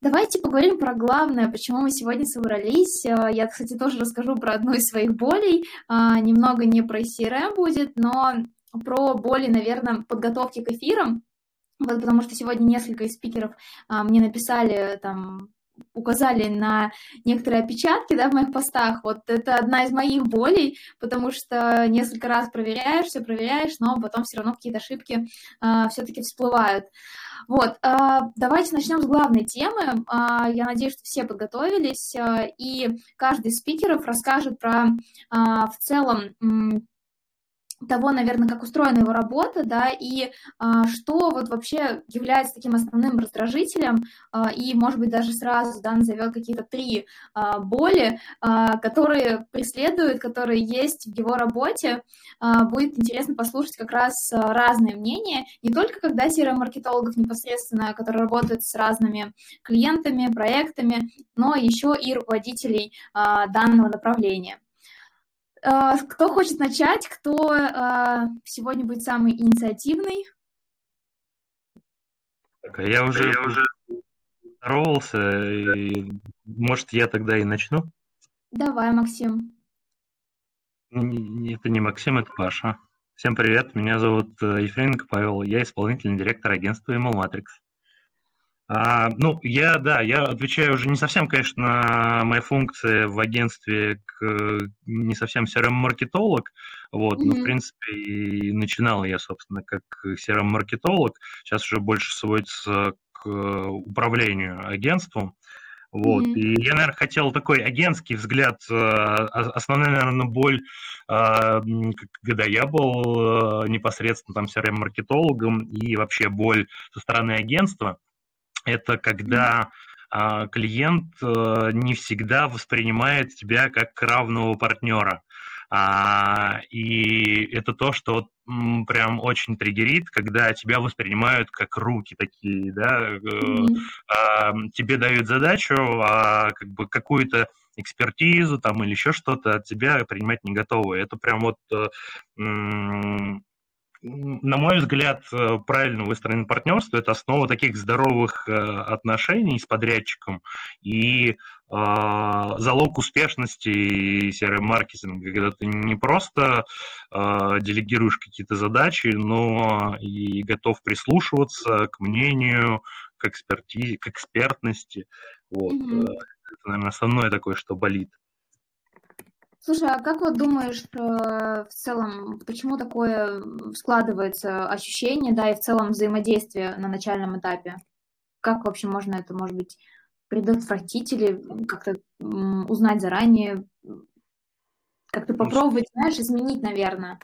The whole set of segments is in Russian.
Давайте поговорим про главное, почему мы сегодня собрались. Э, я, кстати, тоже расскажу про одну из своих болей. А, немного не про CRM будет, но про боли, наверное, подготовки к эфирам. Вот, потому что сегодня несколько из спикеров а, мне написали там указали на некоторые опечатки да, в моих постах. Вот это одна из моих болей, потому что несколько раз проверяешь, все проверяешь, но потом все равно какие-то ошибки э, все-таки всплывают. Вот, э, давайте начнем с главной темы. Э, я надеюсь, что все подготовились, э, и каждый из спикеров расскажет про э, в целом того, наверное, как устроена его работа, да, и а, что вот вообще является таким основным раздражителем, а, и, может быть, даже сразу, да, назовет какие-то три а, боли, а, которые преследуют, которые есть в его работе. А, будет интересно послушать как раз а, разные мнения, не только когда CRM-маркетологов непосредственно, которые работают с разными клиентами, проектами, но еще и руководителей а, данного направления. А, кто хочет начать? Кто а, сегодня будет самый инициативный? Так, а я уже, я уже здоровался, и, может, я тогда и начну? Давай, Максим. Это не Максим, это Паша. Всем привет, меня зовут э, Ефременко Павел, я исполнительный директор агентства Email Matrix. А, ну, я, да, я отвечаю уже не совсем, конечно, на мои функции в агентстве, к, не совсем CRM-маркетолог, вот, mm-hmm. но, в принципе, и начинал я, собственно, как CRM-маркетолог, сейчас уже больше сводится к управлению агентством, вот. Mm-hmm. И я, наверное, хотел такой агентский взгляд. Э, основная, наверное, боль, э, когда я был э, непосредственно там CRM-маркетологом и вообще боль со стороны агентства это когда а, клиент а, не всегда воспринимает тебя как равного партнера. А, и это то, что прям очень триггерит, когда тебя воспринимают как руки такие, да, mm-hmm. тебе дают задачу, а как бы какую-то экспертизу там или еще что-то от тебя принимать не готовы. Это прям вот э, на мой взгляд, э, правильно выстроено партнерство – это основа таких здоровых э, отношений с подрядчиком и э, залог успешности CRM-маркетинга, когда ты не просто делегируешь какие-то задачи, но и готов прислушиваться к мнению, к экспертизе, к экспертности. Вот. Mm-hmm. Это, наверное, основное такое, что болит. Слушай, а как вот думаешь, э, в целом, почему такое складывается ощущение, да, и в целом взаимодействие на начальном этапе? Как вообще можно это, может быть, предотвратить или как-то узнать заранее, как-то ну, попробовать, знаешь, изменить, наверное?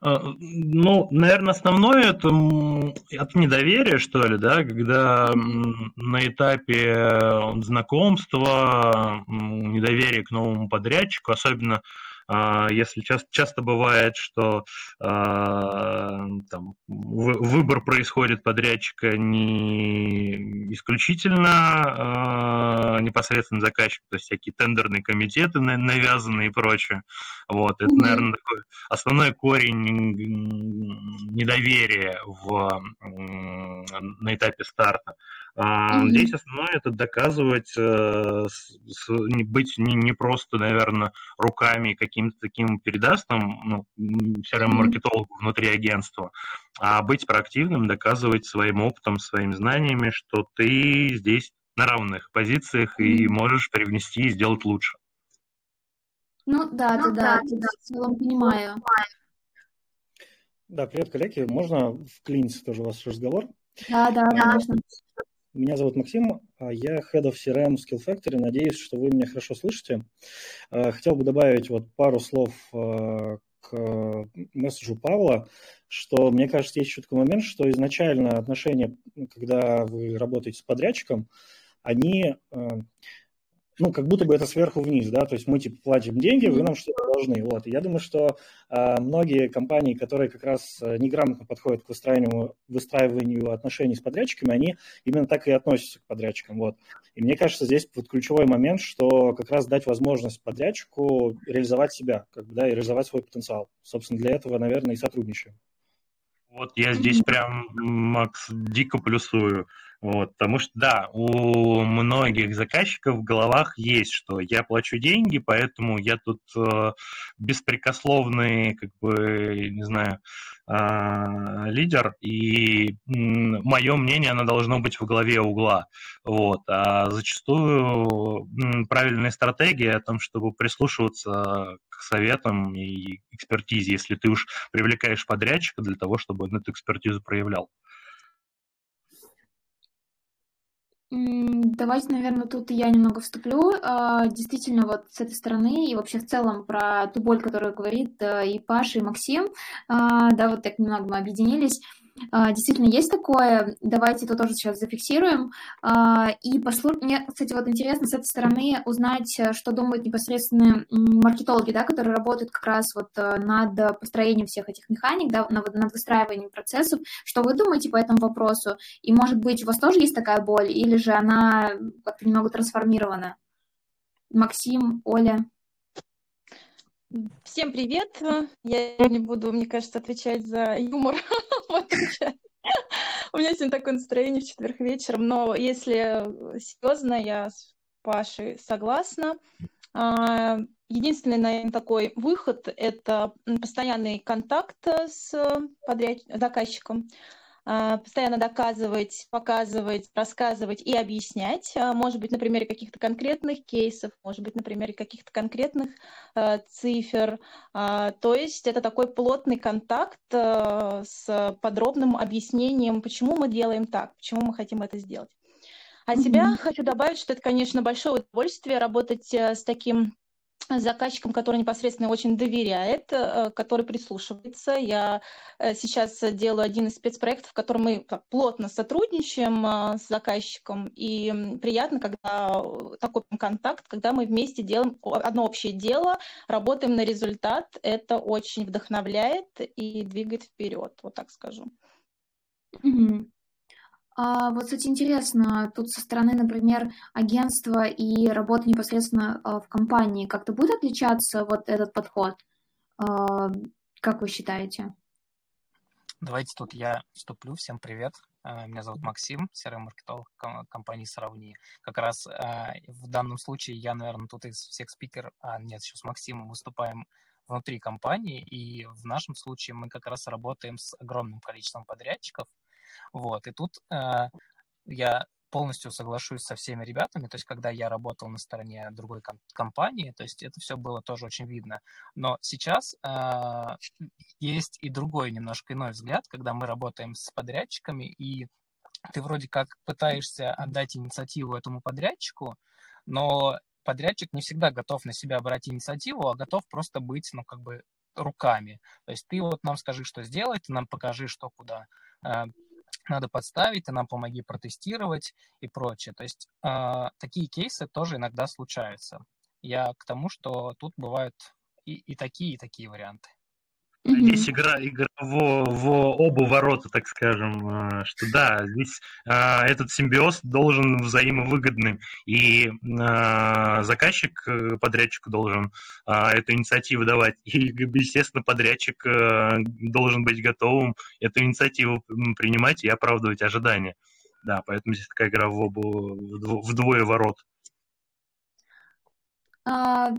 А, ну, наверное, основное это от недоверия, что ли, да, когда на этапе знакомства недоверие к новому подрядчику, особенно если часто, часто бывает, что а, там, выбор происходит подрядчика не исключительно а, непосредственно заказчик, то есть всякие тендерные комитеты навязанные и прочее. Вот, это, наверное, такой основной корень недоверия в, на этапе старта. Mm-hmm. Здесь основное это доказывать, э, быть не, не просто, наверное, руками каким-то таким передастом, ну, CRM-маркетологу mm-hmm. внутри агентства, а быть проактивным, доказывать своим опытом, своими знаниями, что ты здесь на равных позициях mm-hmm. и можешь привнести и сделать лучше. Ну да, ну, да, да, да, в целом понимаю. Да, привет, коллеги. Можно вклиниться тоже в ваш разговор? Да, да, а, конечно. Меня зовут Максим, а я Head of CRM Skill Factory. Надеюсь, что вы меня хорошо слышите. А, хотел бы добавить вот пару слов а, к месседжу Павла, что, мне кажется, есть еще такой момент, что изначально отношения, когда вы работаете с подрядчиком, они ну, как будто бы это сверху вниз, да, то есть мы, типа, платим деньги, вы нам что-то должны, вот. И я думаю, что э, многие компании, которые как раз э, неграмотно подходят к выстраиванию, выстраиванию отношений с подрядчиками, они именно так и относятся к подрядчикам, вот. И мне кажется, здесь вот ключевой момент, что как раз дать возможность подрядчику реализовать себя, как бы, да, и реализовать свой потенциал. Собственно, для этого, наверное, и сотрудничаем. Вот я здесь прям, Макс, дико плюсую. Вот, потому что, да, у многих заказчиков в головах есть, что я плачу деньги, поэтому я тут э, беспрекословный, как бы, не знаю, лидер, и э, мое мнение, оно должно быть в голове угла. Вот. А зачастую э, правильная стратегия о том, чтобы прислушиваться к советам и экспертизе, если ты уж привлекаешь подрядчика для того, чтобы он эту экспертизу проявлял. Давайте, наверное, тут я немного вступлю. А, действительно, вот с этой стороны и вообще в целом про ту боль, которую говорит э, и Паша, и Максим, а, да, вот так немного мы объединились. А, действительно, есть такое. Давайте это тоже сейчас зафиксируем. А, и послушать. Мне, кстати, вот интересно с этой стороны узнать, э, что думают непосредственно маркетологи, да, которые работают как раз вот э, над построением всех этих механик, да, над выстраиванием процессов. Что вы думаете по этому вопросу? И, может быть, у вас тоже есть такая боль, или же она как-то немного трансформирована? Максим, Оля. Всем привет! Я не буду, мне кажется, отвечать за юмор У меня сегодня такое настроение в четверг вечером, но если серьезно, я с Пашей согласна. А, единственный, наверное, такой выход – это постоянный контакт с подряд... заказчиком. А, постоянно доказывать, показывать, рассказывать и объяснять. А, может быть, на примере каких-то конкретных кейсов, может быть, на примере каких-то конкретных э, цифр. Э, то есть это такой плотный контакт э, с подробным объяснением, почему мы делаем так, почему мы хотим это сделать. От себя mm-hmm. хочу добавить, что это, конечно, большое удовольствие работать с таким с заказчиком, который непосредственно очень доверяет, э, который прислушивается. Я э, сейчас делаю один из спецпроектов, в котором мы плотно сотрудничаем э, с заказчиком, и приятно, когда такой контакт, когда мы вместе делаем одно общее дело, работаем на результат, это очень вдохновляет и двигает вперед, вот так скажу. Mm-hmm. А вот, кстати, интересно, тут со стороны, например, агентства и работы непосредственно а, в компании как-то будет отличаться вот этот подход? А, как вы считаете? Давайте тут я вступлю. Всем привет. А, меня зовут Максим, серый маркетолог компании «Сравни». Как раз в данном случае я, наверное, тут из всех спикеров, а нет, еще с Максимом выступаем внутри компании, и в нашем случае мы как раз работаем с огромным количеством подрядчиков, вот, и тут э, я полностью соглашусь со всеми ребятами, то есть когда я работал на стороне другой ком- компании, то есть это все было тоже очень видно. Но сейчас э, есть и другой немножко иной взгляд, когда мы работаем с подрядчиками, и ты вроде как пытаешься отдать инициативу этому подрядчику, но подрядчик не всегда готов на себя брать инициативу, а готов просто быть, ну, как бы руками. То есть ты вот нам скажи, что сделать, ты нам покажи, что куда э, надо подставить, ты нам помоги протестировать и прочее. То есть э, такие кейсы тоже иногда случаются. Я к тому, что тут бывают и, и такие, и такие варианты. Здесь игра, игра в, в оба ворота, так скажем, а, что да, здесь а, этот симбиоз должен взаимовыгодным, и а, заказчик э, подрядчику должен эту инициативу давать, и, естественно, подрядчик э, должен быть готовым эту инициативу принимать и оправдывать ожидания. Да, поэтому здесь такая игра в оба, в двое ворот. А,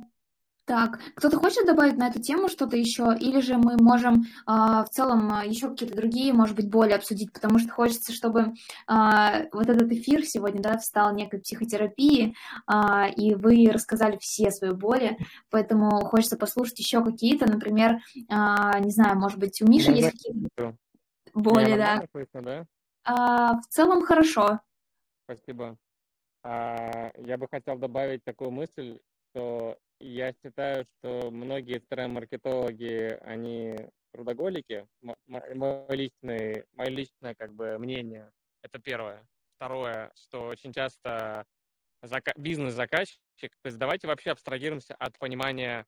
так, кто-то хочет добавить на эту тему что-то еще, или же мы можем а, в целом а, еще какие-то другие, может быть, боли обсудить, потому что хочется, чтобы а, вот этот эфир сегодня, да, стал некой психотерапией, а, и вы рассказали все свои боли, поэтому хочется послушать еще какие-то, например, а, не знаю, может быть, у Миши есть какие-то боли, да. Слышно, да? А, в целом хорошо. Спасибо. А, я бы хотел добавить такую мысль, что я считаю, что многие CRM-маркетологи, они трудоголики. Мое личное, мое личное как бы мнение. Это первое. Второе, что очень часто зака- бизнес-заказчик, то есть давайте вообще абстрагируемся от понимания,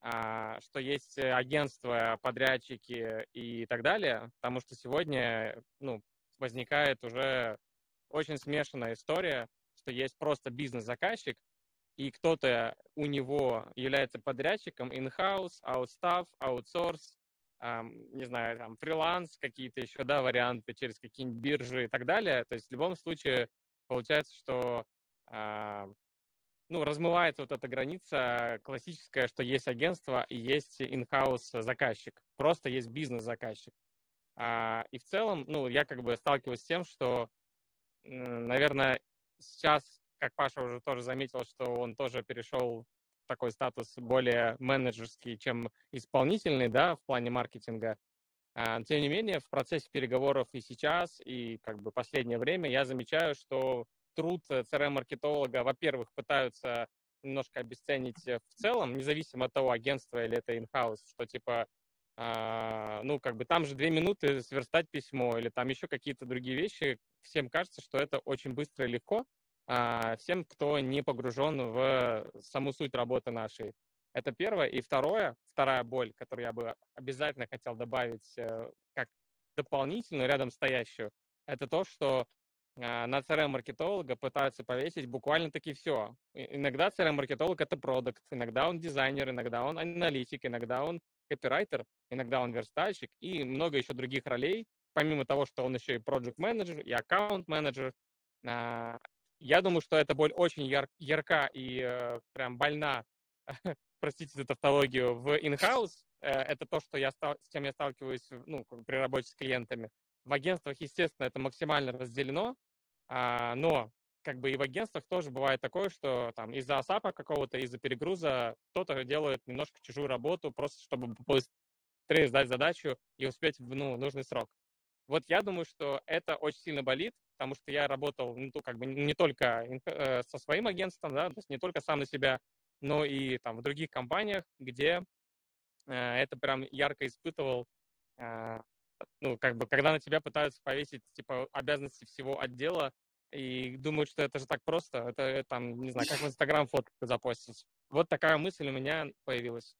а, что есть агентства, подрядчики и так далее, потому что сегодня ну, возникает уже очень смешанная история, что есть просто бизнес-заказчик, и кто-то у него является подрядчиком in-house, outstaff, outsource, не знаю, там, фриланс, какие-то еще, да, варианты через какие-нибудь биржи и так далее. То есть в любом случае получается, что а, ну, размывается вот эта граница классическая, что есть агентство и есть in-house заказчик. Просто есть бизнес-заказчик. А, и в целом, ну, я как бы сталкиваюсь с тем, что, наверное, сейчас, как Паша уже тоже заметил, что он тоже перешел в такой статус более менеджерский, чем исполнительный, да, в плане маркетинга. А, тем не менее, в процессе переговоров и сейчас, и как бы последнее время я замечаю, что труд CRM-маркетолога, во-первых, пытаются немножко обесценить в целом, независимо от того, агентства или это in-house, что типа, а, ну, как бы там же две минуты сверстать письмо или там еще какие-то другие вещи. Всем кажется, что это очень быстро и легко. А, всем, кто не погружен в саму суть работы нашей. Это первое. И второе, вторая боль, которую я бы обязательно хотел добавить э, как дополнительную, рядом стоящую, это то, что а, на CRM-маркетолога пытаются повесить буквально-таки все. Иногда CRM-маркетолог — это продукт, иногда он дизайнер, иногда он аналитик, иногда он копирайтер, иногда он верстальщик и много еще других ролей, помимо того, что он еще и project менеджер и аккаунт-менеджер. А, я думаю, что эта боль очень яр ярка и э, прям больна, простите за тавтологию, в in-house. Э, это то, что я стал, с чем я сталкиваюсь ну, при работе с клиентами. В агентствах, естественно, это максимально разделено, а, но как бы и в агентствах тоже бывает такое, что там из-за осапа какого-то, из-за перегруза кто-то делает немножко чужую работу, просто чтобы быстрее сдать задачу и успеть в ну, нужный срок. Вот я думаю, что это очень сильно болит, потому что я работал ну, как бы не только э, со своим агентством, да, то есть не только сам на себя, но и там в других компаниях, где э, это прям ярко испытывал, э, ну, как бы, когда на тебя пытаются повесить, типа, обязанности всего отдела, и думают, что это же так просто, это, там, не знаю, как в Инстаграм фотку запостить. Вот такая мысль у меня появилась.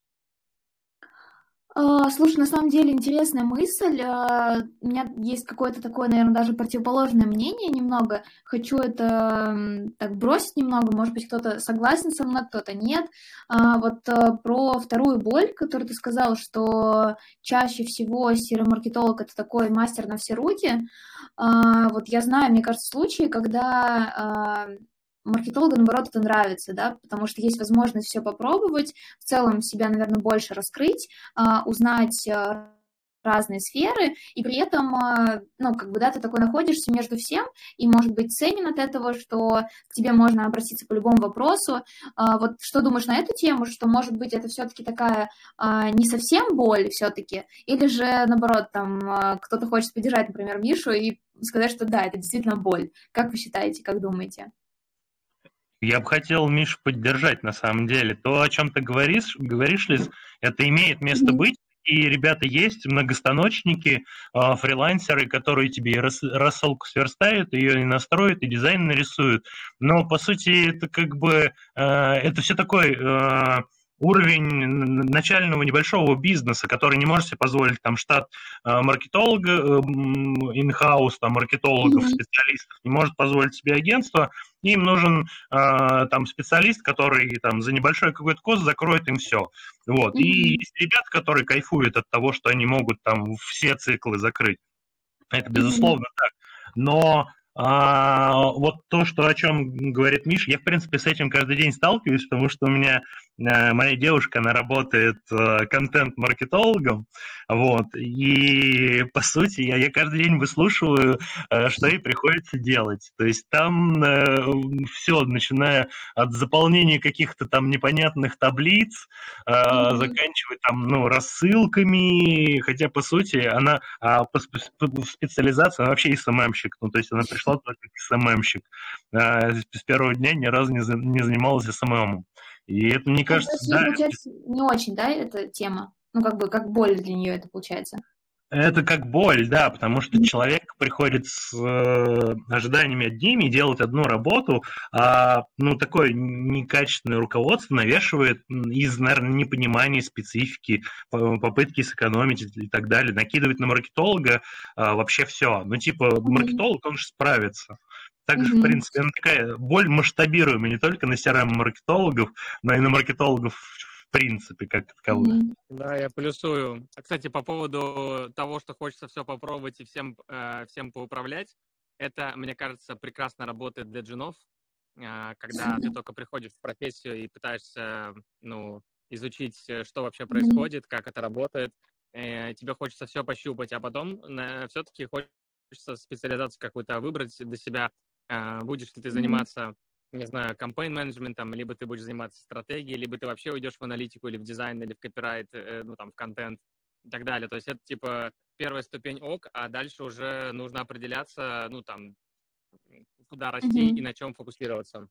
А, слушай, на самом деле интересная мысль. А, у меня есть какое-то такое, наверное, даже противоположное мнение немного. Хочу это так бросить немного. Может быть, кто-то согласен со мной, кто-то нет. А, вот про вторую боль, которую ты сказал, что чаще всего серомаркетолог это такой мастер на все руки. Вот я знаю, мне кажется, случаи, когда маркетологу, наоборот, это нравится, да, потому что есть возможность все попробовать, в целом себя, наверное, больше раскрыть, а, узнать а, разные сферы, и при этом, а, ну, как бы, да, ты такой находишься между всем, и, может быть, ценен от этого, что к тебе можно обратиться по любому вопросу. Вот что думаешь на эту тему, что, может быть, это все-таки такая не совсем боль все-таки, или же, наоборот, там, кто-то хочет поддержать, например, Мишу и сказать, что да, это действительно боль. Как вы считаете, как думаете? Я бы хотел, Миш, поддержать на самом деле. То, о чем ты говоришь, говоришь, Лиз, это имеет место быть. И ребята есть, многостаночники, э, фрилансеры, которые тебе рас, рассылку сверстают, ее и настроят, и дизайн нарисуют. Но, по сути, это как бы, э, это все такое... Уровень начального небольшого бизнеса, который не может себе позволить там штат э, маркетолога, э, in-house, там маркетологов, специалистов, не может позволить себе агентство, им нужен э, там специалист, который там за небольшой какой-то кост закроет им все. Вот. И есть ребята, которые кайфуют от того, что они могут там все циклы закрыть. Это безусловно так. Но а, вот то, что о чем говорит Миш, я, в принципе, с этим каждый день сталкиваюсь, потому что у меня э, моя девушка, она работает э, контент-маркетологом, вот, и, по сути, я, я каждый день выслушиваю, э, что ей приходится делать. То есть там э, все, начиная от заполнения каких-то там непонятных таблиц, э, mm-hmm. заканчивая там, ну, рассылками, хотя, по сути, она а, по, по специализации, она вообще СММщик, ну, то есть она пришла только как СММщик. А, с первого дня ни разу не, не занималась СММом. И это, мне кажется, ну, да, получается, это... не очень, да, эта тема? Ну, как бы, как боль для нее это получается. Это как боль, да, потому что человек приходит с э, ожиданиями одними, делает одну работу, а ну, такое некачественное руководство навешивает из, наверное, непонимания специфики, попытки сэкономить и так далее, накидывает на маркетолога э, вообще все. Ну, типа, маркетолог, он же справится. Также, mm-hmm. в принципе, она такая боль масштабируемая не только на CRM-маркетологов, но и на маркетологов принципе, как таковых. Mm-hmm. Да, я плюсую. Кстати, по поводу того, что хочется все попробовать и всем, э, всем поуправлять, это, мне кажется, прекрасно работает для джинов, э, когда ты только приходишь в профессию и пытаешься, ну, изучить, э, что вообще происходит, как это работает. Э, тебе хочется все пощупать, а потом э, все-таки хочется специализацию какую-то выбрать для себя. Э, будешь ли ты заниматься не знаю, кампейн менеджментом, либо ты будешь заниматься стратегией, либо ты вообще уйдешь в аналитику или в дизайн, или в копирайт, э, ну, там, в контент и так далее. То есть это, типа, первая ступень ок, а дальше уже нужно определяться, ну, там, куда расти mm-hmm. и на чем фокусироваться.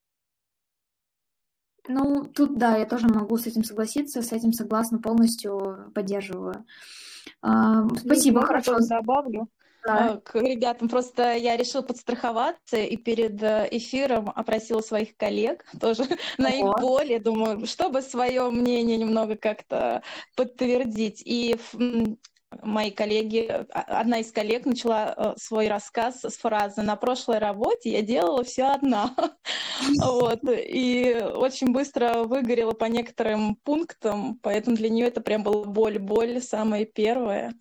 Ну, тут, да, я тоже могу с этим согласиться, с этим согласна полностью, поддерживаю. А, спасибо, хорошо. Добавлю да. к ребятам. Просто я решила подстраховаться и перед э, эфиром опросила своих коллег тоже Ого. на их боли. Думаю, чтобы свое мнение немного как-то подтвердить. И мои коллеги, а, одна из коллег начала э, свой рассказ с фразы «На прошлой работе я делала все одна». вот. И очень быстро выгорела по некоторым пунктам, поэтому для нее это прям была боль-боль самая первая.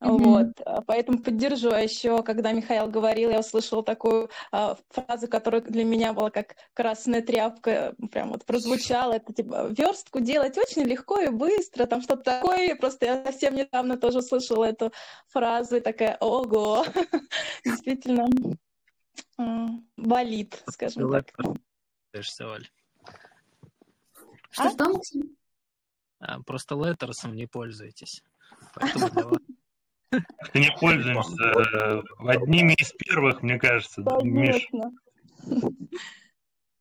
Mm-hmm. Вот, а, поэтому поддержу. А еще, когда Михаил говорил, я услышала такую а, фразу, которая для меня была как красная тряпка, прям вот прозвучала. Это типа верстку делать очень легко и быстро, там что-то такое. Просто я совсем недавно тоже услышала эту фразу и такая, ого, действительно болит, скажем так. Что, что, Максим? Просто леттерсом не пользуйтесь. Поэтому для вас не пользуемся э, одними из первых, мне кажется, Миш.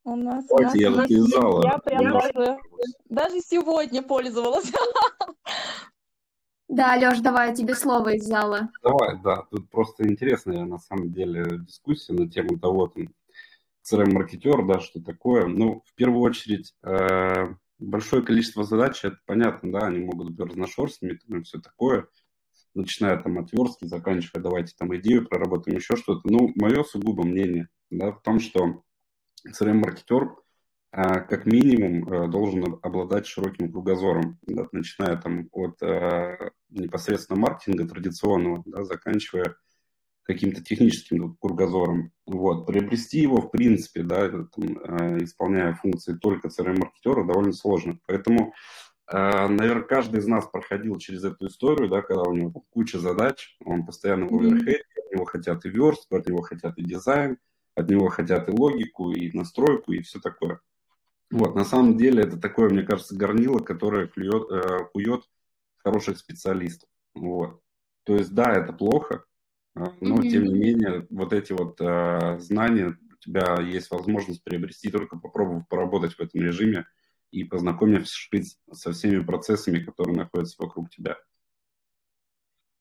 У нас, у нас я, есть, я прям даже, даже сегодня пользовалась. Да, Леш, давай тебе слово из зала. Давай, да. Тут просто интересная, на самом деле, дискуссия на тему того, там, CRM-маркетер, да, что такое. Ну, в первую очередь, э, большое количество задач, это понятно, да, они могут быть разношерстными, там, и все такое начиная там от верстки, заканчивая давайте там идею проработаем, еще что-то. Ну, мое сугубо мнение да, в том, что CRM-маркетер а, как минимум а, должен обладать широким кругозором, да, начиная там от а, непосредственно маркетинга традиционного, да, заканчивая каким-то техническим кругозором. Вот. Приобрести его, в принципе, да, там, исполняя функции только CRM-маркетера, довольно сложно. Поэтому Наверное, каждый из нас проходил через эту историю, да, когда у него куча задач, он постоянно в оверхеде, от него хотят и верстку, от него хотят и дизайн, от него хотят и логику, и настройку, и все такое. Вот, на самом деле это такое, мне кажется, горнило, которое клюет, э, кует хороших специалистов. Вот. То есть, да, это плохо, а, но mm-hmm. тем не менее, вот эти вот э, знания у тебя есть возможность приобрести, только попробовав поработать в этом режиме, и познакомившись со всеми процессами, которые находятся вокруг тебя.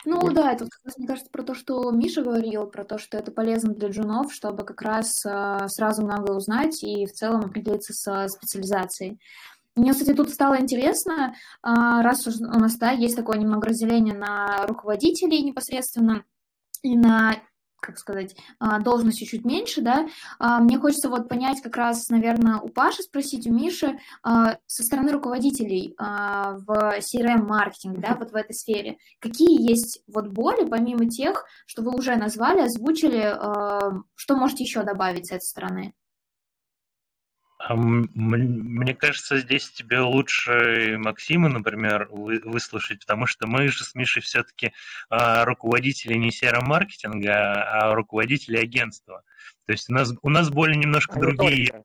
Ну вот. да, это, мне кажется, про то, что Миша говорил, про то, что это полезно для джунов, чтобы как раз э, сразу много узнать и в целом определиться со специализацией. Мне, кстати, тут стало интересно, э, раз у нас да, есть такое немного разделение на руководителей непосредственно и на как сказать, а, должности чуть меньше, да, а, мне хочется вот понять как раз, наверное, у Паши спросить, у Миши а, со стороны руководителей в CRM-маркетинге, да, вот в этой сфере, какие есть вот боли, помимо тех, что вы уже назвали, озвучили, что можете еще добавить с этой стороны? Мне кажется, здесь тебе лучше Максима, например, выслушать, потому что мы же с Мишей все-таки а, руководители не серо-маркетинга, а руководители агентства. То есть у нас, у нас более немножко а другие... Не только.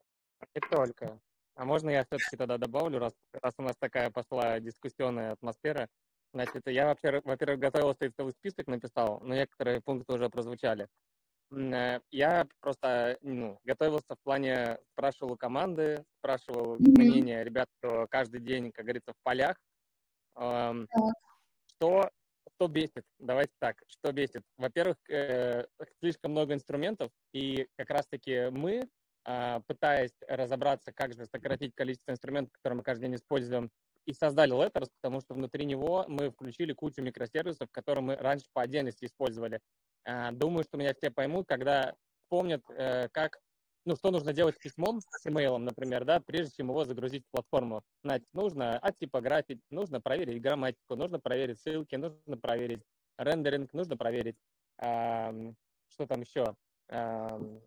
Не только. А можно я все-таки тогда добавлю, раз, раз у нас такая пошла дискуссионная атмосфера? Значит, я вообще, во-первых, готовился тестовый список написал, но некоторые пункты уже прозвучали. Э, я просто ну, готовился в плане, спрашивал у команды, спрашивал mm-hmm. мнение ребят, кто каждый день, как говорится, в полях. Эм, что, что бесит? Давайте так, что бесит? Во-первых, э, слишком много инструментов, и как раз-таки мы, э, пытаясь разобраться, как же сократить количество инструментов, которые мы каждый день используем, и создали Letters, потому что внутри него мы включили кучу микросервисов, которые мы раньше по отдельности использовали. Э, думаю, что меня все поймут, когда помнят, э, как ну, что нужно делать с письмом, с имейлом, например, да, прежде чем его загрузить в платформу. Значит, нужно оттипографить, нужно проверить грамматику, нужно проверить ссылки, нужно проверить рендеринг, нужно проверить, э, что там еще, э,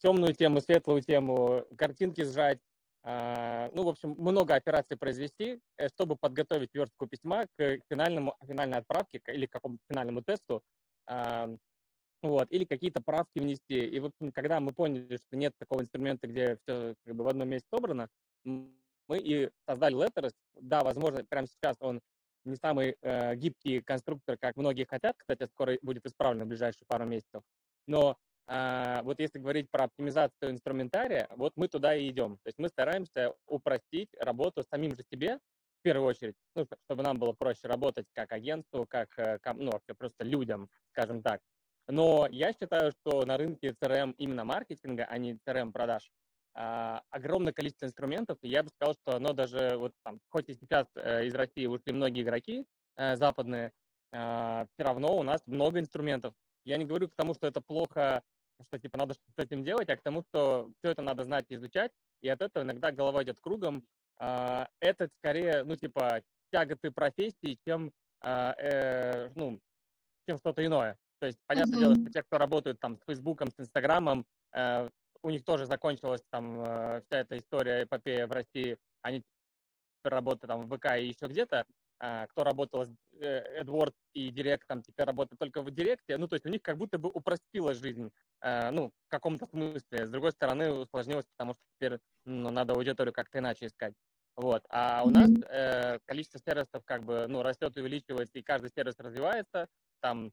темную тему, светлую тему, картинки сжать, э, ну, в общем, много операций произвести, э, чтобы подготовить верстку письма к финальному, финальной отправке или к какому-то финальному тесту, вот, или какие-то правки внести. И вот когда мы поняли, что нет такого инструмента, где все как бы в одном месте собрано, мы и создали Letters. Да, возможно, прямо сейчас он не самый э, гибкий конструктор, как многие хотят, кстати, скоро будет исправлен в ближайшие пару месяцев. Но э, вот если говорить про оптимизацию инструментария, вот мы туда и идем. То есть мы стараемся упростить работу самим же себе, в первую очередь, ну, чтобы нам было проще работать как агентству, как э, ну, просто людям, скажем так. Но я считаю, что на рынке CRM именно маркетинга, а не CRM продаж, а, огромное количество инструментов, я бы сказал, что оно даже, вот там, хоть и сейчас э, из России ушли многие игроки э, западные, а, все равно у нас много инструментов. Я не говорю к тому, что это плохо, что типа надо что-то с этим делать, а к тому, что все это надо знать и изучать, и от этого иногда голова идет кругом. А, это скорее, ну, типа, тяготы профессии, чем, э, ну, чем что-то иное. То есть, понятное mm-hmm. дело, что те, кто работают там с Фейсбуком, с Инстаграмом, э, у них тоже закончилась там э, вся эта история, эпопея в России. Они работают там в ВК и еще где-то. Э, кто работал с э, AdWords и Директом, теперь работает только в Директе. Ну, то есть у них как будто бы упростилась жизнь, э, ну, в каком-то смысле. С другой стороны, усложнилось, потому что теперь ну, надо аудиторию как-то иначе искать. Вот. А у нас э, количество сервисов как бы, ну, растет, увеличивается, и каждый сервис развивается. Там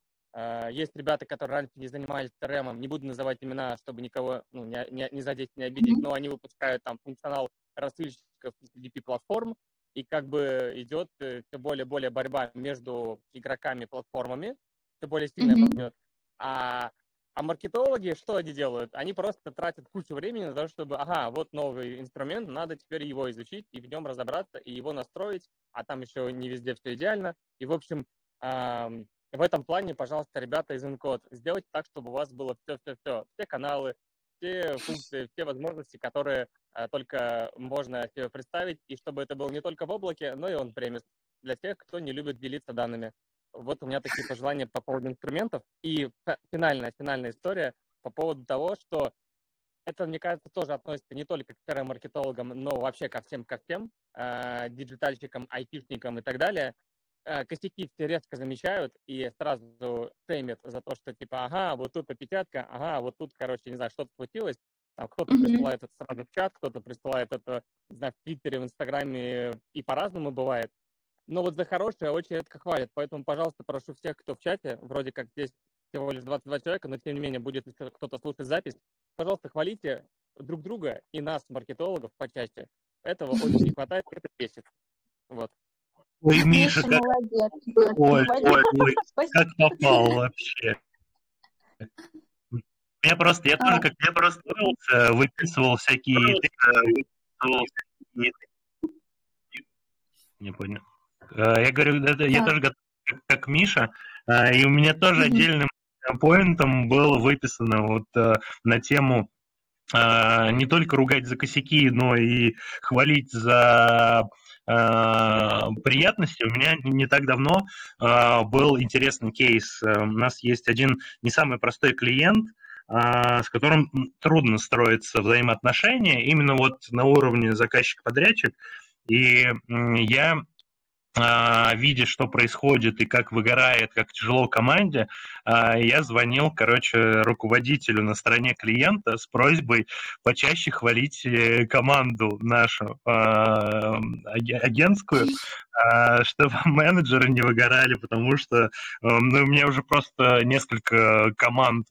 есть ребята, которые раньше не занимались CRM, не буду называть имена, чтобы никого ну, не, не, не задеть, не обидеть, но они выпускают там функционал рассыльщиков DP-платформ, и как бы идет э, все более более борьба между игроками платформами, все более сильная mm-hmm. идет. А, а маркетологи что они делают? Они просто тратят кучу времени на то, чтобы, ага, вот новый инструмент, надо теперь его изучить и в нем разобраться, и его настроить, а там еще не везде все идеально. И, в общем, в этом плане, пожалуйста, ребята из Encode, сделайте так, чтобы у вас было все-все-все, все каналы, все функции, все возможности, которые э, только можно себе представить, и чтобы это было не только в облаке, но и on-premise для тех, кто не любит делиться данными. Вот у меня такие пожелания по поводу инструментов. И финальная, финальная история по поводу того, что это, мне кажется, тоже относится не только к CRM-маркетологам, но вообще ко всем, ко всем, э, диджитальщикам, айтишникам и так далее. Э, косяки все резко замечают и сразу шеймят за то, что типа, ага, вот тут опечатка, ага, вот тут, короче, не знаю, что-то случилось. Там кто-то mm-hmm. присылает это сразу в чат, кто-то присылает это, не знаю, в Твиттере, в Инстаграме, и по-разному бывает. Но вот за хорошее очень редко хвалят, поэтому, пожалуйста, прошу всех, кто в чате, вроде как здесь всего лишь 22 человека, но тем не менее будет кто-то слушать запись, пожалуйста, хвалите друг друга и нас, маркетологов, почаще. Этого очень не хватает, это бесит. Вот. Ой, Миша, как... Ой, ой, ой, как попал вообще. Я просто, я тоже, как я просто выписывал всякие... Не понял. Э, я говорю, я тоже готов, как Миша, э, и у меня тоже отдельным поинтом было выписано вот э, на тему не только ругать за косяки, но и хвалить за Э, приятности. У меня не так давно э, был интересный кейс. Э, у нас есть один не самый простой клиент, с которым трудно строиться взаимоотношения именно вот на уровне заказчик-подрядчик. И я видя, что происходит и как выгорает, как тяжело команде, а, я звонил, короче, руководителю на стороне клиента с просьбой почаще хвалить э, команду нашу а, агентскую, чтобы менеджеры не выгорали, потому что ну, у меня уже просто несколько команд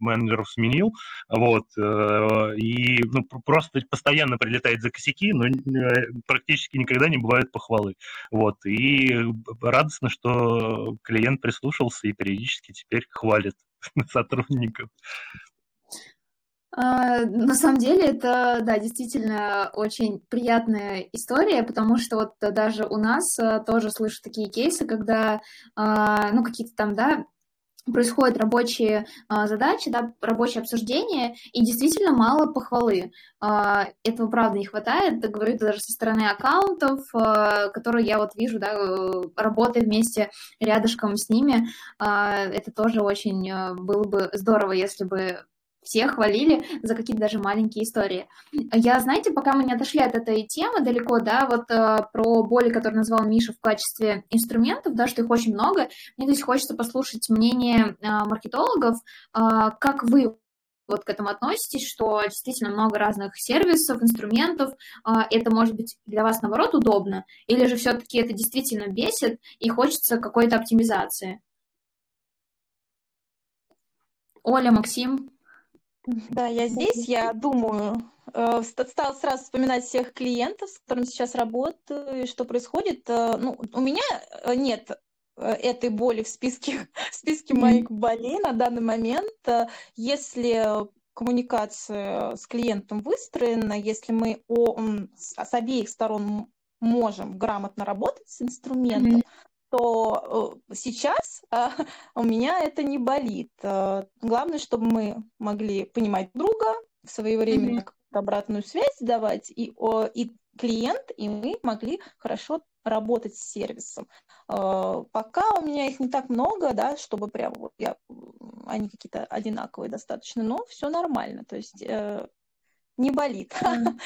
менеджеров сменил, вот, э, и ну, просто постоянно прилетает за косяки, но э, практически никогда не бывает похвалы, вот, и радостно, что клиент прислушался и периодически теперь хвалит сотрудников. А, на самом деле это, да, действительно очень приятная история, потому что вот даже у нас э, тоже слышу такие кейсы, когда, а, ну, какие-то там, да, происходят рабочие а, задачи, да, рабочие обсуждения, и действительно мало похвалы. А, этого, правда, не хватает, говорю это даже со стороны аккаунтов, а, которые я вот вижу, да, э, работая вместе рядышком с ними, а, это тоже очень а, было бы здорово, если бы все хвалили за какие-то даже маленькие истории. Я, знаете, пока мы не отошли от этой темы далеко, да, вот э, про боли, которые назвал Миша в качестве инструментов, да, что их очень много, мне здесь хочется послушать мнение э, маркетологов, э, как вы вот к этому относитесь, что действительно много разных сервисов, инструментов, это может быть для вас, наоборот, удобно, или же все-таки это действительно бесит и хочется какой-то оптимизации? Оля, Максим? Да, я здесь, я думаю, э, стал сразу вспоминать всех клиентов, с которыми сейчас работаю, и что происходит. Э, ну, у меня э, нет этой боли в списке, в списке моих болей на данный момент. Если коммуникация с клиентом выстроена, если мы о, с обеих сторон можем грамотно работать с инструментом, mm-hmm то сейчас у меня это не болит. А, главное, чтобы мы могли понимать друга, своевременно mm-hmm. обратную связь давать, и, и клиент, и мы могли хорошо работать с сервисом. А, пока у меня их не так много, да, чтобы прям вот я, они какие-то одинаковые достаточно, но все нормально, то есть э, не болит.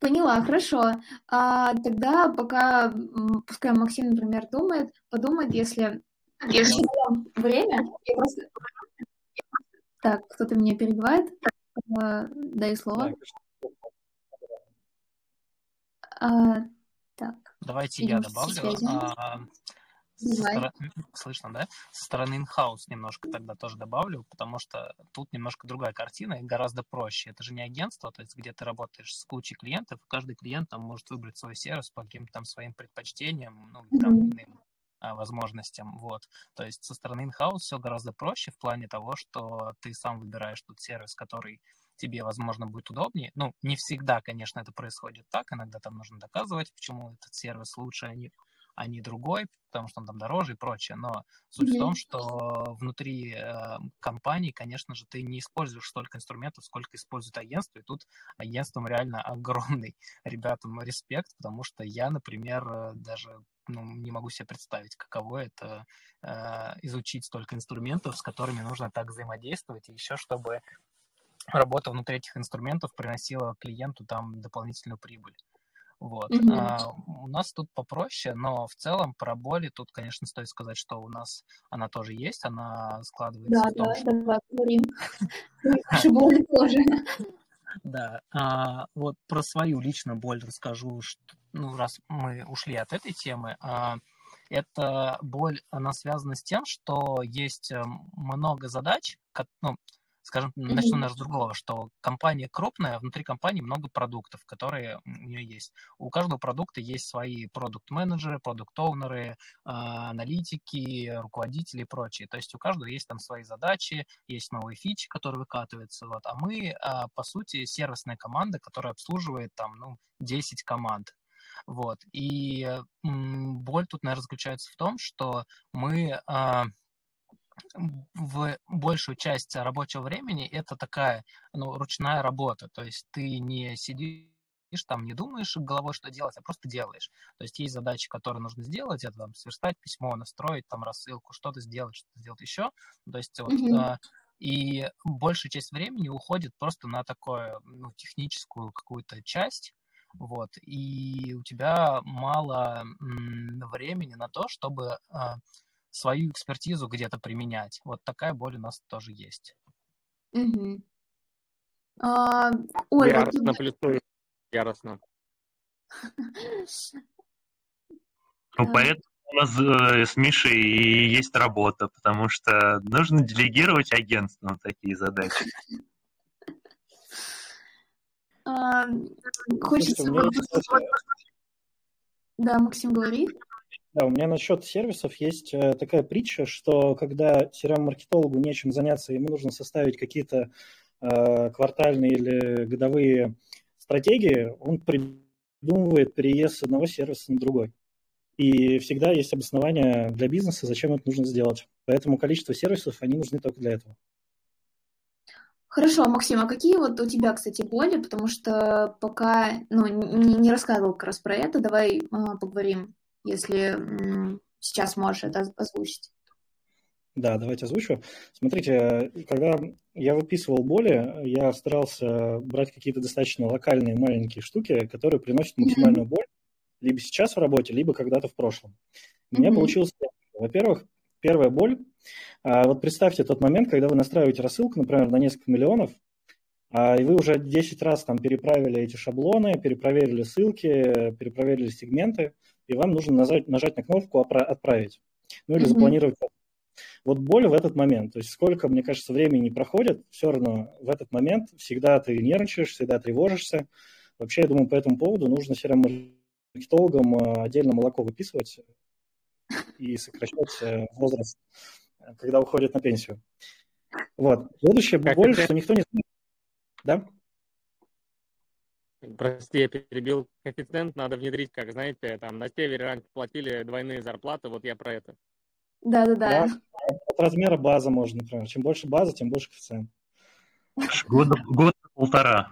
Поняла, хорошо. А, тогда пока, пускай Максим, например, думает, подумает, если, если время, я просто... Так, кто-то меня перебивает. А, дай слово. А, так. Давайте я добавлю. А, Стор... Слышно, да? Со стороны in-house немножко тогда тоже добавлю, потому что тут немножко другая картина и гораздо проще. Это же не агентство, то есть где ты работаешь с кучей клиентов, каждый клиент там может выбрать свой сервис по каким-то там своим предпочтениям, ну, mm-hmm. там, иным а, возможностям, вот. То есть со стороны in-house все гораздо проще в плане того, что ты сам выбираешь тот сервис, который тебе, возможно, будет удобнее. Ну, не всегда, конечно, это происходит так. Иногда там нужно доказывать, почему этот сервис лучше, а не а не другой, потому что он там дороже и прочее. Но суть mm-hmm. в том, что внутри э, компании, конечно же, ты не используешь столько инструментов, сколько использует агентство, и тут агентством реально огромный ребятам респект, потому что я, например, э, даже ну, не могу себе представить, каково это э, изучить столько инструментов, с которыми нужно так взаимодействовать, и еще чтобы работа внутри этих инструментов приносила клиенту там дополнительную прибыль. Вот. Mm-hmm. А, у нас тут попроще, но в целом про боли тут, конечно, стоит сказать, что у нас она тоже есть, она складывается да, в том, да, что... Да, говорим. Наши боли тоже. Да, а, вот про свою личную боль расскажу, что, ну, раз мы ушли от этой темы, а, эта боль, она связана с тем, что есть э, много задач, ну, скажем, начну даже с другого, что компания крупная, внутри компании много продуктов, которые у нее есть. У каждого продукта есть свои продукт-менеджеры, продукт-оунеры, а, аналитики, руководители и прочее. То есть у каждого есть там свои задачи, есть новые фичи, которые выкатываются. Вот. А мы, а, по сути, сервисная команда, которая обслуживает там, ну, 10 команд. Вот. И боль тут, наверное, заключается в том, что мы а, в большую часть рабочего времени это такая ну, ручная работа. То есть ты не сидишь там не думаешь головой, что делать, а просто делаешь. То есть есть задачи, которые нужно сделать, это там сверстать письмо, настроить там рассылку, что-то сделать, что-то сделать еще. То есть вот mm-hmm. и большая часть времени уходит просто на такую ну, техническую какую-то часть, вот, и у тебя мало м, времени на то, чтобы а, свою экспертизу где-то применять. Вот такая боль у нас тоже есть. Угу. А, Оль, яростно вот... плюсую. Яростно. Ну, поэтому у нас э, с Мишей и есть работа, потому что нужно делегировать агентствам такие задачи. А, хочется... Да, Максим, говори. Да, у меня насчет сервисов есть э, такая притча, что когда CRM-маркетологу нечем заняться, ему нужно составить какие-то э, квартальные или годовые стратегии, он придумывает переезд с одного сервиса на другой. И всегда есть обоснование для бизнеса, зачем это нужно сделать. Поэтому количество сервисов, они нужны только для этого. Хорошо, Максим, а какие вот у тебя, кстати, боли? Потому что пока ну, не, не рассказывал как раз про это, давай а, поговорим, если сейчас можешь это озвучить. Да, давайте озвучу. Смотрите, когда я выписывал боли, я старался брать какие-то достаточно локальные маленькие штуки, которые приносят максимальную боль либо сейчас в работе, либо когда-то в прошлом. У меня получилось, во-первых, первая боль. А, вот представьте тот момент, когда вы настраиваете рассылку, например, на несколько миллионов, а, и вы уже 10 раз там переправили эти шаблоны, перепроверили ссылки, перепроверили сегменты, и вам нужно нажать, нажать на кнопку «Отправить», ну или mm-hmm. запланировать. Вот боль в этот момент, то есть сколько, мне кажется, времени не проходит, все равно в этот момент всегда ты нервничаешь, всегда тревожишься. Вообще, я думаю, по этому поводу нужно CRM-маркетологам а, отдельно молоко выписывать, и сокращать э, возраст, когда уходит на пенсию. Вот. Следующее боль, что никто не. Да? Прости, я перебил. Коэффициент надо внедрить, как, знаете, там на севере раньше платили двойные зарплаты, вот я про это. Да-да-да. От размера базы можно, например. Чем больше база, тем больше коэффициент. Года, год полтора.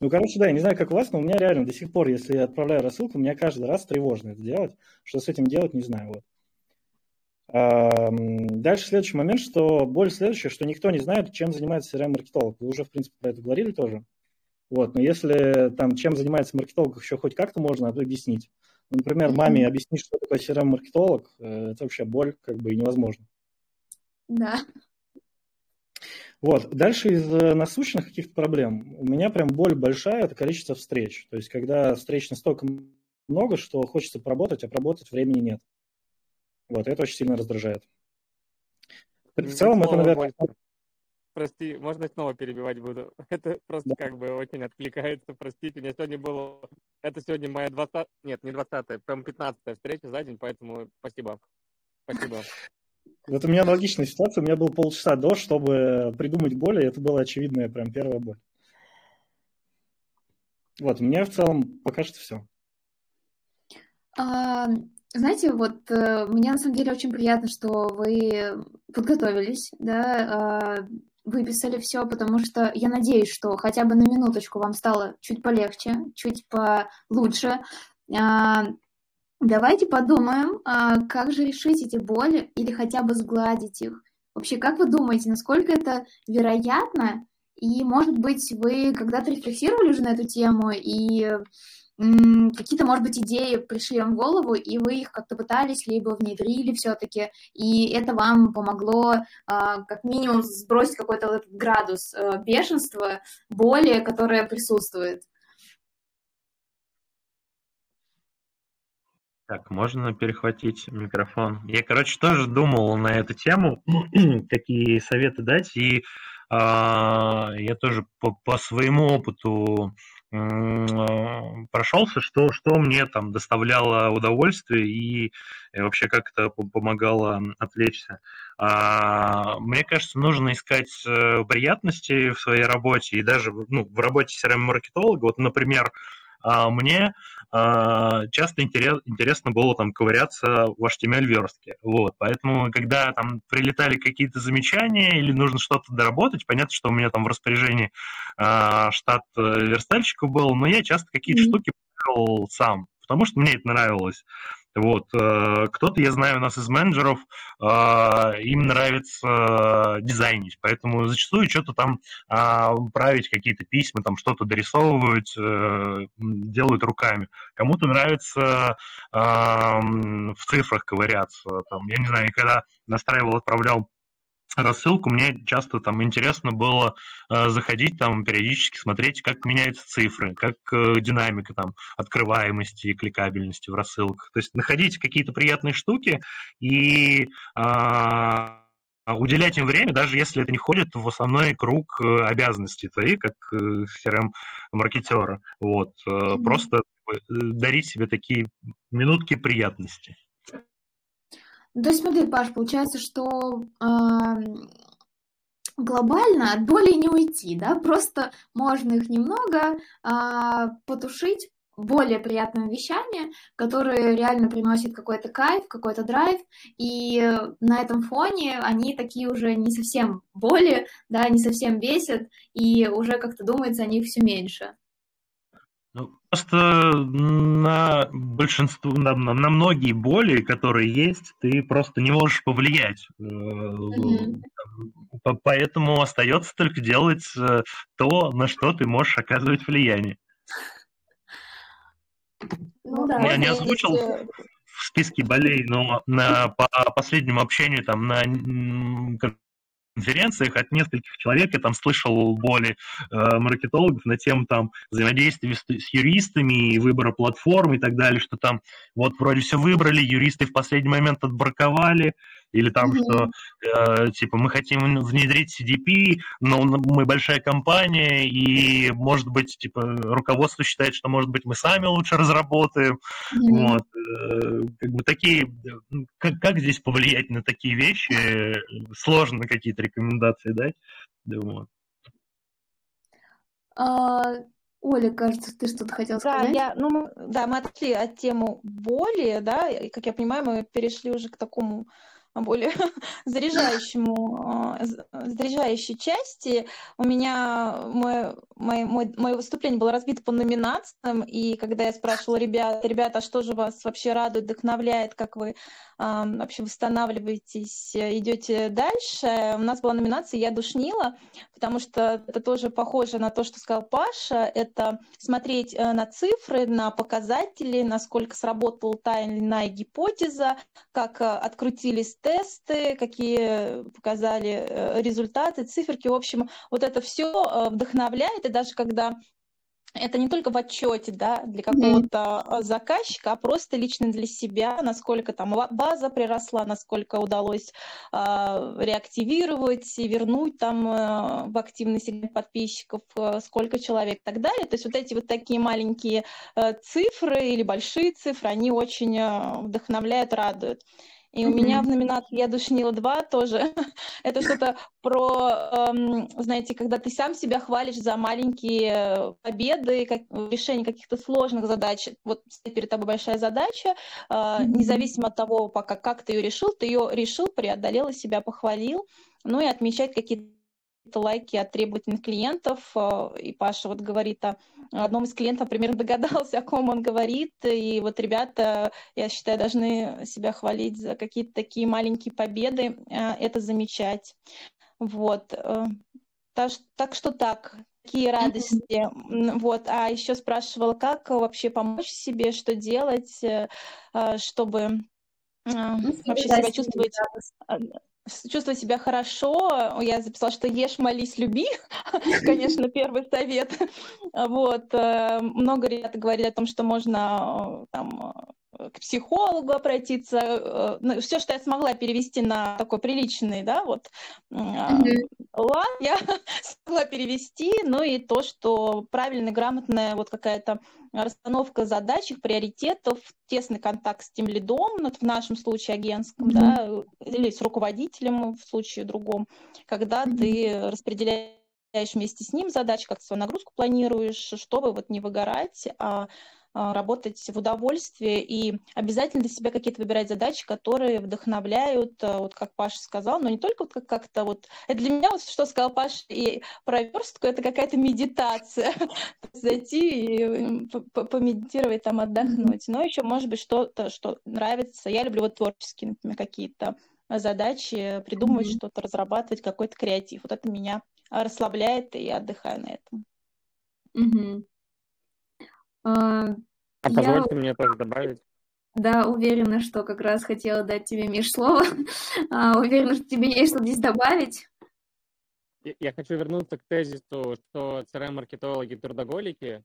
Ну, короче, да, я не знаю, как у вас, но у меня реально до сих пор, если я отправляю рассылку, у меня каждый раз тревожно это делать. Что с этим делать, не знаю. Вот. Дальше следующий момент, что боль следующая, что никто не знает, чем занимается CRM-маркетолог. Вы уже, в принципе, про это говорили тоже. Вот, но если там чем занимается маркетолог, еще хоть как-то можно объяснить. Например, маме объяснить, что такое CRM-маркетолог, э, это вообще боль как бы и невозможно. Да. Вот. Дальше из э, насущных каких-то проблем. У меня прям боль большая, это количество встреч. То есть, когда встреч настолько много, что хочется поработать, а поработать времени нет. Вот, это очень сильно раздражает. В целом, это, наверное... Прости, можно снова перебивать буду? Это просто как бы очень откликается, простите. У меня сегодня было... Это сегодня моя 20... Нет, не 20-я, прям 15-я встреча за день, поэтому спасибо. Спасибо. Вот у меня аналогичная ситуация. У меня был полчаса до, чтобы придумать боль, и это была очевидная прям первая боль. Вот, у меня в целом пока что все. А, знаете, вот э, мне на самом деле очень приятно, что вы подготовились, да, а, выписали все, потому что я надеюсь, что хотя бы на минуточку вам стало чуть полегче, чуть получше. А, Давайте подумаем, а, как же решить эти боли или хотя бы сгладить их. Вообще, как вы думаете, насколько это вероятно? И, может быть, вы когда-то рефлексировали уже на эту тему, и какие-то, может быть, идеи пришли вам в голову, и вы их как-то пытались, либо внедрили все-таки, и это вам помогло а, как минимум сбросить какой-то вот этот градус э, бешенства, боли, которая присутствует. Так, можно перехватить микрофон. Я, короче, тоже думал на эту тему, какие советы дать, и э, я тоже по, по своему опыту прошелся, что, что мне там доставляло удовольствие и, и вообще как-то помогало отвлечься. А, мне кажется, нужно искать э, приятности в своей работе и даже ну, в работе CRM-маркетолога. Вот, например, а мне а, часто интерес, интересно было там ковыряться в HTML-верстке. Вот. Поэтому, когда там прилетали какие-то замечания или нужно что-то доработать, понятно, что у меня там в распоряжении а, штат э, верстальщиков был, но я часто какие-то mm-hmm. штуки сам, потому что мне это нравилось. Вот. Э, кто-то, я знаю, у нас из менеджеров, э, им нравится дизайнить, поэтому зачастую что-то там а, править, какие-то письма, там что-то дорисовывают, э, делают руками. Кому-то нравится в цифрах ковыряться. Там, я не знаю, когда настраивал, отправлял рассылку, мне часто там интересно было э, заходить там периодически смотреть, как меняются цифры, как э, динамика там открываемости и кликабельности в рассылках. То есть находить какие-то приятные штуки и э, уделять им время, даже если это не входит в основной круг э, обязанностей твоих, как э, CRM-маркетера. Вот. Mm-hmm. Просто э, дарить себе такие минутки приятности. То есть смотри, Паш, получается, что э, глобально от боли не уйти, да, просто можно их немного э, потушить, более приятными вещами, которые реально приносят какой-то кайф, какой-то драйв, и на этом фоне они такие уже не совсем боли, да, не совсем бесят, и уже как-то думается о них все меньше. Ну, просто на большинство, на, на многие боли, которые есть, ты просто не можешь повлиять. Mm-hmm. Поэтому остается только делать э, то, на что ты можешь оказывать влияние. Ну, да, Я не озвучил в списке болей, но на, по последнему общению там на конференциях от нескольких человек. Я там слышал боли э, маркетологов на тему там взаимодействия с, с юристами и выбора платформ и так далее, что там вот вроде все выбрали, юристы в последний момент отбраковали, или там, mm-hmm. что э, типа мы хотим внедрить CDP, но мы большая компания, и может быть, типа, руководство считает, что может быть мы сами лучше разработаем. Mm-hmm. Вот. Э, как бы такие, как, как здесь повлиять на такие вещи? Сложно какие-то рекомендации дать. Вот. А, Оля, кажется, ты что-то хотела да, сказать? Я, ну, да, мы отошли от темы боли, да, и, как я понимаю, мы перешли уже к такому более заряжающему, а, заряжающей части. У меня мое, мое, мое выступление было разбито по номинациям, и когда я спрашивала ребят, ребята, а что же вас вообще радует, вдохновляет, как вы а, вообще восстанавливаетесь, идете дальше, у нас была номинация «Я душнила», потому что это тоже похоже на то, что сказал Паша, это смотреть э, на цифры, на показатели, насколько сработала та или иная гипотеза, как э, открутились тесты, какие показали э, результаты, циферки. В общем, вот это все э, вдохновляет, и даже когда это не только в отчете, да, для какого-то mm-hmm. заказчика, а просто лично для себя, насколько там база приросла, насколько удалось э, реактивировать и вернуть там э, в активный сегмент подписчиков, э, сколько человек и так далее. То есть вот эти вот такие маленькие э, цифры или большие цифры, они очень э, вдохновляют, радуют. И у меня в номинации «Я душнила 2» тоже. Это что-то про, эм, знаете, когда ты сам себя хвалишь за маленькие победы, как, решение каких-то сложных задач. Вот перед тобой большая задача, э, независимо от того, пока как ты ее решил, ты ее решил, преодолел и себя похвалил. Ну и отмечать какие-то лайки от требовательных клиентов. Э, и Паша вот говорит о одном из клиентов, примерно догадался, о ком он говорит. И вот ребята, я считаю, должны себя хвалить за какие-то такие маленькие победы, э, это замечать. Вот. Э, так, так что так, такие радости. Вот. А еще спрашивала, как вообще помочь себе, что делать, чтобы ну, вообще себя чувствовать чувствовать себя хорошо, я записала, что ешь, молись, люби. Конечно, первый совет. Вот. Э, много ребят говорили о том, что можно э, там, к психологу обратиться. Э, ну, все, что я смогла перевести на такой приличный, да, вот mm-hmm. лад, я смогла перевести. Ну и то, что правильная, грамотная вот какая-то расстановка задач, их приоритетов, тесный контакт с тем лидом, ну, в нашем случае агентском, mm-hmm. да, или с руководителем в случае другом, когда mm-hmm. ты распределяешь вместе с ним задачи, как свою нагрузку планируешь, чтобы вот не выгорать, а а, работать в удовольствие и обязательно для себя какие-то выбирать задачи, которые вдохновляют, а, вот как Паша сказал, но не только вот как- как-то вот... Это для меня вот что сказал Паша и про верстку, это какая-то медитация. Зайти и помедитировать, там отдохнуть. Но еще может быть что-то, что нравится. Я люблю вот творческие, например, какие-то задачи, придумывать mm-hmm. что-то, разрабатывать какой-то креатив. Вот это меня расслабляет, и я отдыхаю на этом. Mm-hmm. А, а позвольте мне тоже добавить. Да, уверена, что как раз хотела дать тебе, Миш, слово. А, уверена, что тебе есть что здесь добавить. Я хочу вернуться к тезису, что CRM-маркетологи трудоголики.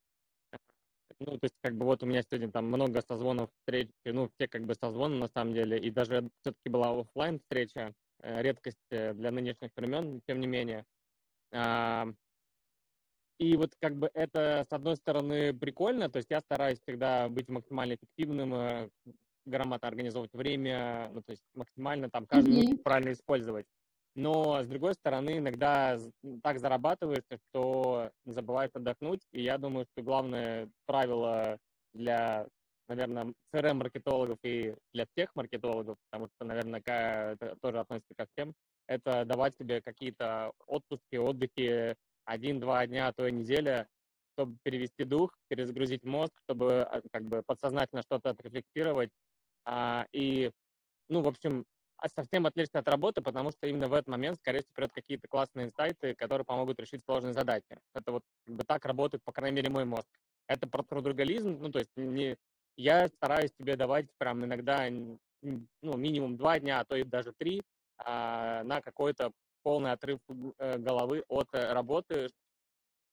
Ну, то есть, как бы вот у меня сегодня там много созвонов, встреч, ну, все как бы созвоны на самом деле, и даже все-таки была офлайн встреча, э, редкость э, для нынешних времен, тем не менее. И вот как бы это, с одной стороны, прикольно, то есть я стараюсь всегда быть максимально эффективным, э, грамотно организовывать время, ну, то есть максимально там каждый mm-hmm. правильно использовать. Но, с другой стороны, иногда так зарабатываешь, что забываешь отдохнуть. И я думаю, что главное правило для, наверное, CRM-маркетологов и для всех маркетологов, потому что, наверное, это тоже относится ко всем, это давать себе какие-то отпуски, отдыхи, один-два дня, а то и неделя, чтобы перевести дух, перезагрузить мозг, чтобы а, как бы подсознательно что-то отрефлектировать. А, и, ну, в общем, а совсем отвлечься от работы, потому что именно в этот момент, скорее всего, придут какие-то классные инсайты, которые помогут решить сложные задачи. Это вот как бы так работает, по крайней мере, мой мозг. Это про трудоголизм, ну, то есть не, я стараюсь тебе давать прям иногда ну, минимум два дня, а то и даже три а, на какой-то полный отрыв э, головы от э, работы,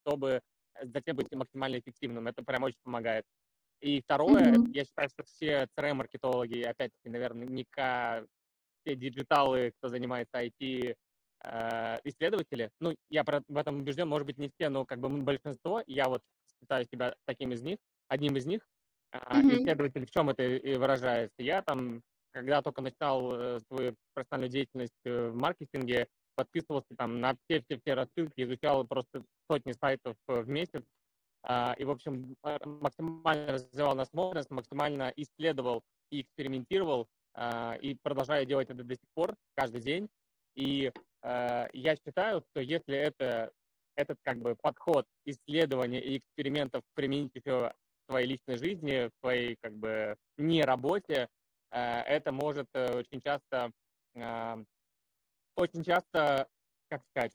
чтобы затем быть максимально эффективным. Это прям очень помогает. И второе, mm-hmm. я считаю, что все CRM-маркетологи, опять-таки, наверное, не все диджиталы, кто занимается IT, э, исследователи, ну, я в этом убежден, может быть, не все, но как бы большинство, я вот считаю себя таким из них, одним из них, mm-hmm. исследователь, в чем это и выражается. Я там, когда только начинал э, свою профессиональную деятельность э, в маркетинге, подписывался там на все-все-все рассылки, изучал просто сотни сайтов в месяц, а, и, в общем, максимально развивал насмотренность, максимально исследовал и экспериментировал, а, и продолжаю делать это до сих пор, каждый день. И а, я считаю, что если это, этот как бы подход исследования и экспериментов применить еще в своей личной жизни, в своей как бы не работе, а, это может э, очень часто, очень часто, как сказать,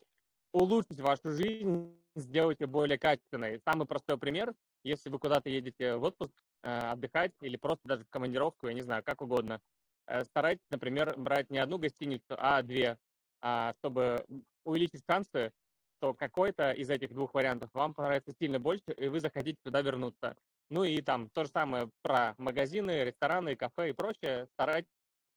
улучшить вашу жизнь, сделать ее более качественной. Самый простой пример, если вы куда-то едете в отпуск, отдыхать или просто даже в командировку, я не знаю, как угодно, Э, старайтесь, например, брать не одну гостиницу, а две, а, чтобы увеличить шансы, что какой-то из этих двух вариантов вам понравится сильно больше, и вы захотите туда вернуться. Ну и там то же самое про магазины, рестораны, кафе и прочее. Старайтесь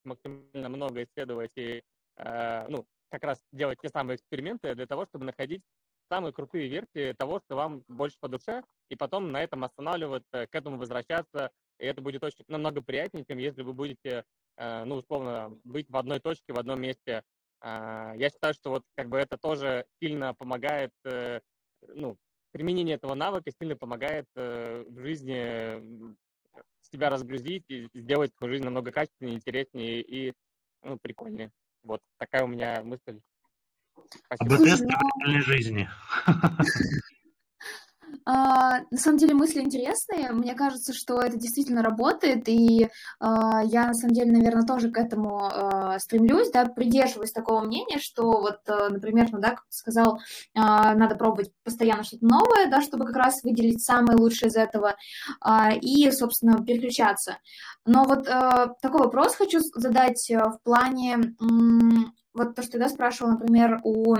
максимально много исследовать и э, ну, как раз делать те самые эксперименты для того, чтобы находить самые крутые версии того, что вам больше по душе, и потом на этом останавливаться, к этому возвращаться. И это будет очень намного приятнее, чем если вы будете Э, ну, условно, быть в одной точке, в одном месте. А, я считаю, что вот как бы это тоже сильно помогает, э, ну, применение этого навыка сильно помогает э, в жизни себя разгрузить и сделать свою жизнь намного качественнее, интереснее и ну, прикольнее. Вот такая у меня мысль. Спасибо. АБ тест реальной жизни. А, на самом деле мысли интересные. Мне кажется, что это действительно работает, и а, я на самом деле, наверное, тоже к этому а, стремлюсь, да, придерживаюсь такого мнения, что вот, например, ну, да, как ты сказал, надо пробовать постоянно что-то новое, да, чтобы как раз выделить самое лучшее из этого и, собственно, переключаться. Но вот такой вопрос хочу задать в плане, вот то, что я спрашивала, например, у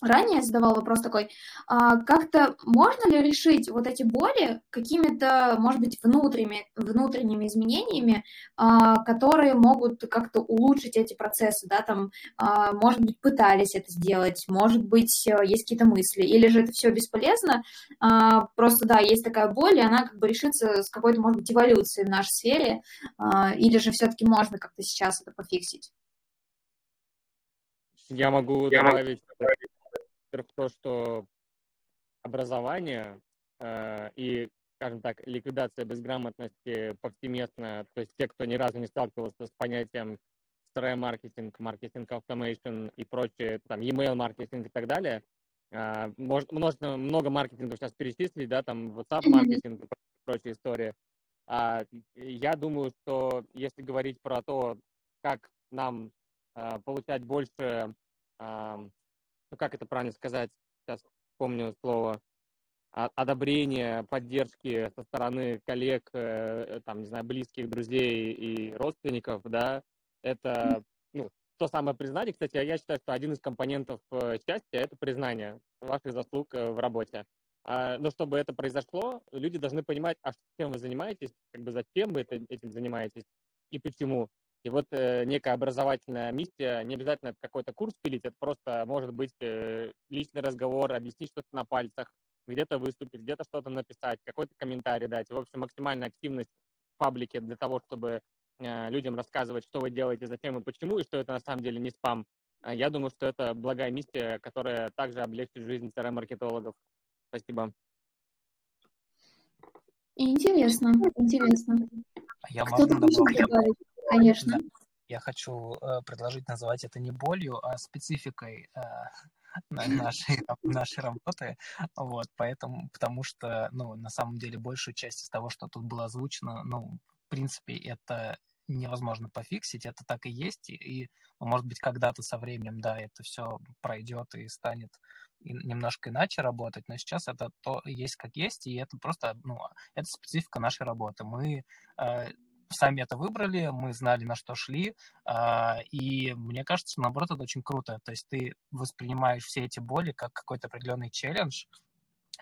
ранее задавал вопрос такой, а как-то можно ли решить вот эти боли какими-то, может быть, внутренними, внутренними изменениями, а, которые могут как-то улучшить эти процессы, да, там, а, может быть, пытались это сделать, может быть, э, есть какие-то мысли, или же это все бесполезно, а, просто, да, есть такая боль, и она как бы решится с какой-то, может быть, эволюцией в нашей сфере, а, или же все-таки можно как-то сейчас это пофиксить? Я могу Я добавить, могу во-первых, то, что образование э, и, скажем так, ликвидация безграмотности повсеместно, то есть те, кто ни разу не сталкивался с понятием CRM-маркетинг, маркетинг automation и прочее, там, email маркетинг и так далее, э, может, много маркетингов сейчас перечислить, да, там, WhatsApp-маркетинг и прочие истории. А, я думаю, что если говорить про то, как нам э, получать больше э, ну как это правильно сказать, сейчас помню слово, одобрение, поддержки со стороны коллег, э, там, не знаю, близких, друзей и родственников, да, это, ну, то самое признание, кстати, я считаю, что один из компонентов э, счастья – это признание ваших заслуг э, в работе. А, но чтобы это произошло, люди должны понимать, а чем вы занимаетесь, как бы зачем вы этим занимаетесь и почему. И вот э, некая образовательная миссия, не обязательно какой-то курс пилить, это просто может быть э, личный разговор, объяснить что-то на пальцах, где-то выступить, где-то что-то написать, какой-то комментарий дать. В общем, максимальная активность в паблике для того, чтобы э, людям рассказывать, что вы делаете, зачем и почему, и что это на самом деле не спам. А я думаю, что это благая миссия, которая также облегчит жизнь CRM-маркетологов. Спасибо. Интересно, интересно. А я Кто-то можно хочет добавить? Конечно. Я хочу э, предложить называть это не болью, а спецификой э, на- нашей, нашей работы. Вот, поэтому, потому что, ну, на самом деле, большую часть из того, что тут было озвучено, ну, в принципе, это невозможно пофиксить, это так и есть, и, ну, может быть, когда-то со временем, да, это все пройдет и станет немножко иначе работать, но сейчас это то есть как есть, и это просто, ну, это специфика нашей работы. Мы э, сами это выбрали, мы знали, на что шли, а, и мне кажется, наоборот, это очень круто. То есть ты воспринимаешь все эти боли как какой-то определенный челлендж,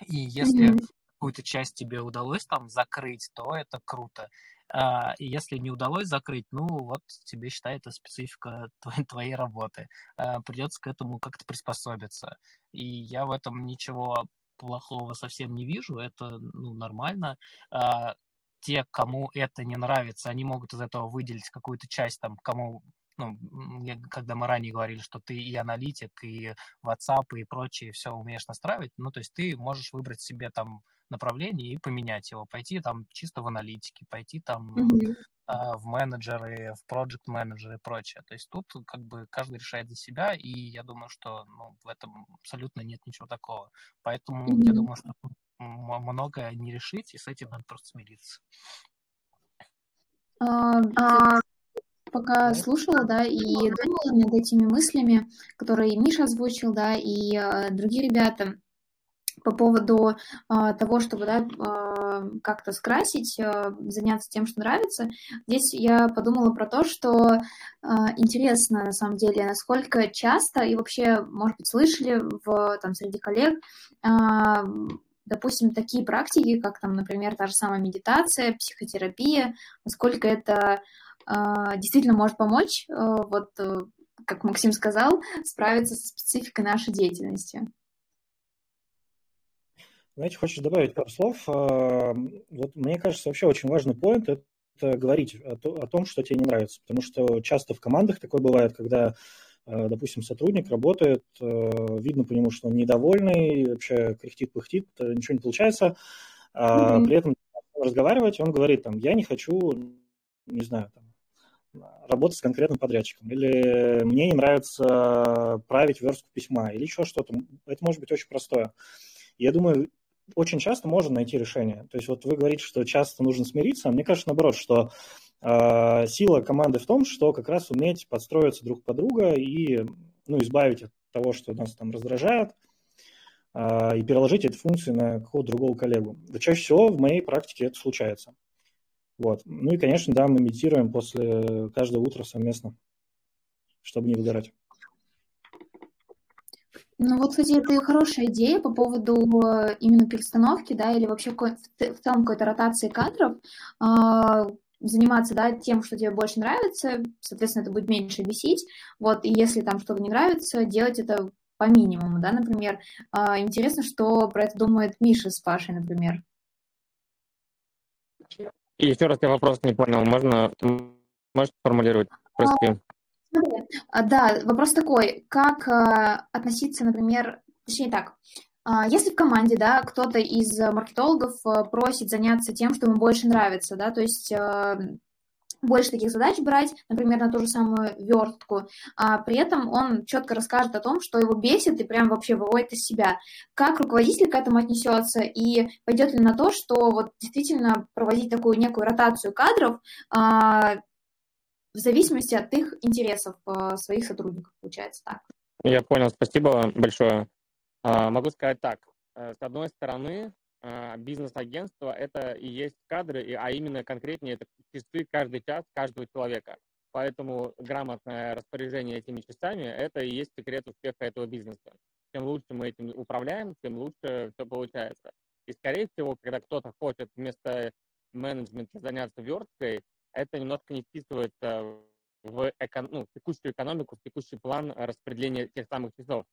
и если Мгм. какую-то часть тебе удалось там закрыть, то это круто. А, и если не удалось закрыть, ну вот тебе, считай, это специфика твоей, твоей работы. А, придется к этому как-то приспособиться. И я в этом ничего плохого совсем не вижу, это ну, нормально. Те, кому это не нравится, они могут из этого выделить какую-то часть, там, кому ну, я- когда мы ранее говорили, что ты и аналитик, и WhatsApp, и прочее все умеешь настраивать, ну, то есть ты можешь выбрать себе там направление и поменять его, пойти там чисто в аналитике, пойти там Мгм. а, в менеджеры, в проект менеджеры и прочее. То есть тут как бы каждый решает за себя, и я думаю, что ну, в этом абсолютно нет ничего такого. Поэтому я Мгм. думаю, что многое не решить, и с этим надо просто смириться. А, вот пока слушала, да, и думала над этими мыслями, которые Миша озвучил, да, и а, другие ребята по поводу а, того, чтобы, да, а, как-то скрасить, а, заняться тем, что нравится. Здесь я подумала про то, что а, интересно, на самом деле, насколько часто и вообще, может быть, слышали в, там, среди коллег, а, допустим, такие практики, как там, например, та же самая медитация, психотерапия, насколько это а, действительно может помочь, а, вот, э, как Максим сказал, справиться со спецификой нашей деятельности. Знаете, хочешь добавить пару слов? А, Вот мне кажется, вообще очень важный поинт– это говорить о, то- о том, что тебе не нравится. Потому что часто в командах такое бывает, когда, э, допустим, сотрудник работает, э, видно по нему, что он недовольный, вообще кряхтит, пыхтит, э, ничего не получается. Мгм. При этом разговаривать, он говорит, там, я не хочу, не знаю, там, работать с конкретным подрядчиком, или мне не нравится править верстку письма, или еще что-то. Это может быть очень простое. Я думаю, очень часто можно найти решение. То есть вот вы говорите, что часто нужно смириться, а мне кажется наоборот, что э, сила команды в том, что как раз уметь подстроиться друг под друга и ну, избавить от того, что нас там раздражает, э, и переложить эту функцию на какого-то другого коллегу. Да чаще всего в моей практике это случается. Вот. Ну и, конечно, да, мы медитируем после каждого утра совместно, чтобы не выгорать. Ну вот, кстати, это хорошая идея по поводу э, именно перестановки, да, или вообще в целом какой-то ротации кадров, а, заниматься, да, тем, что тебе больше нравится, соответственно, это будет меньше бесить, вот, и если там что-то не нравится, делать это по минимуму, да, например. А, Интересно, что про это думает Миша с Пашей, например. И еще раз я вопрос не понял. Можно, можешь формулировать? Прости. Смотри, а, да, вопрос такой, как а, относиться, например, точнее так, а, если в команде, да, кто-то из а, маркетологов а, просит заняться тем, что ему больше нравится, да, то есть а, больше таких задач брать, например, на ту же самую верстку, а при этом он четко расскажет о том, что его бесит и прям вообще выводит из себя. Как руководитель к этому отнесется и пойдет ли на то, что вот действительно проводить такую некую ротацию кадров, а, в зависимости от их интересов э, своих сотрудников, получается так. Я понял, спасибо большое. А, Могу сказать так. Э, С одной стороны, а, бизнес-агентство – это и есть кадры, а именно конкретнее это часы каждый час каждого человека. Поэтому грамотное распоряжение этими часами – это и есть секрет успеха этого бизнеса. Чем лучше мы этим управляем, тем лучше все получается. И, скорее всего, когда кто-то хочет вместо менеджмента заняться версткой, это немножко не вписывается в эко- ну, текущую экономику, в текущий план распределения тех самых часов.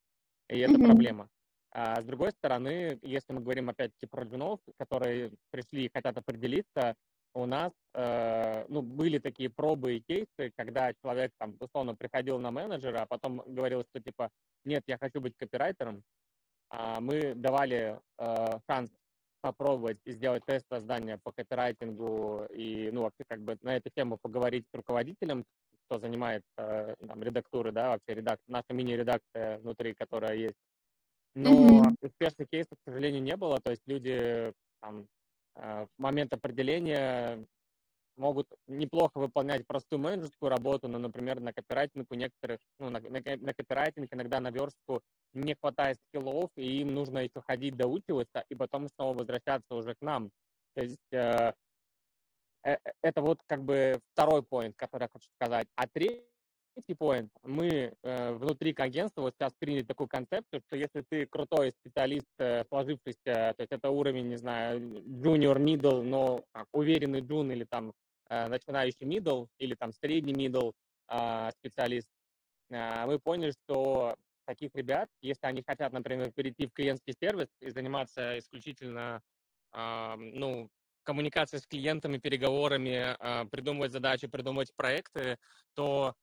И это Мгм. проблема. А с другой стороны, если мы говорим опять-таки про джунов, которые пришли и хотят определиться, у нас э, ну, были такие пробы и кейсы, когда человек там условно приходил на менеджера, а потом говорил, что типа, нет, я хочу быть копирайтером, а мы давали э, шанс попробовать и сделать тест здания по копирайтингу и, ну, вообще как бы на эту тему поговорить с руководителем, кто занимает э, там, редактуры, да, вообще редак... наша мини-редакция внутри, которая есть. Но mm-hmm. успешных кейсов, к сожалению, не было. То есть люди там, э, в момент определения могут неплохо выполнять простую менеджерскую работу, но, например, на копирайтинг у некоторых, ну, на, на, на копирайтинг иногда на верстку не хватает скиллов, и им нужно еще ходить доучиваться, и потом снова возвращаться уже к нам. То есть э, э, это вот как бы второй поинт, который я хочу сказать. А третий поинт, мы э, внутри агентства вот сейчас приняли такую концепцию, что если ты крутой специалист, э, сложившийся, то есть это уровень, не знаю, junior, middle, но как, уверенный джун или там Э, начинающий middle или там средний middle а, специалист, а, мы поняли, что таких ребят, если они хотят, например, перейти в клиентский сервис и заниматься исключительно а, ну, коммуникацией с клиентами, переговорами, придумывать задачи, придумывать проекты, то,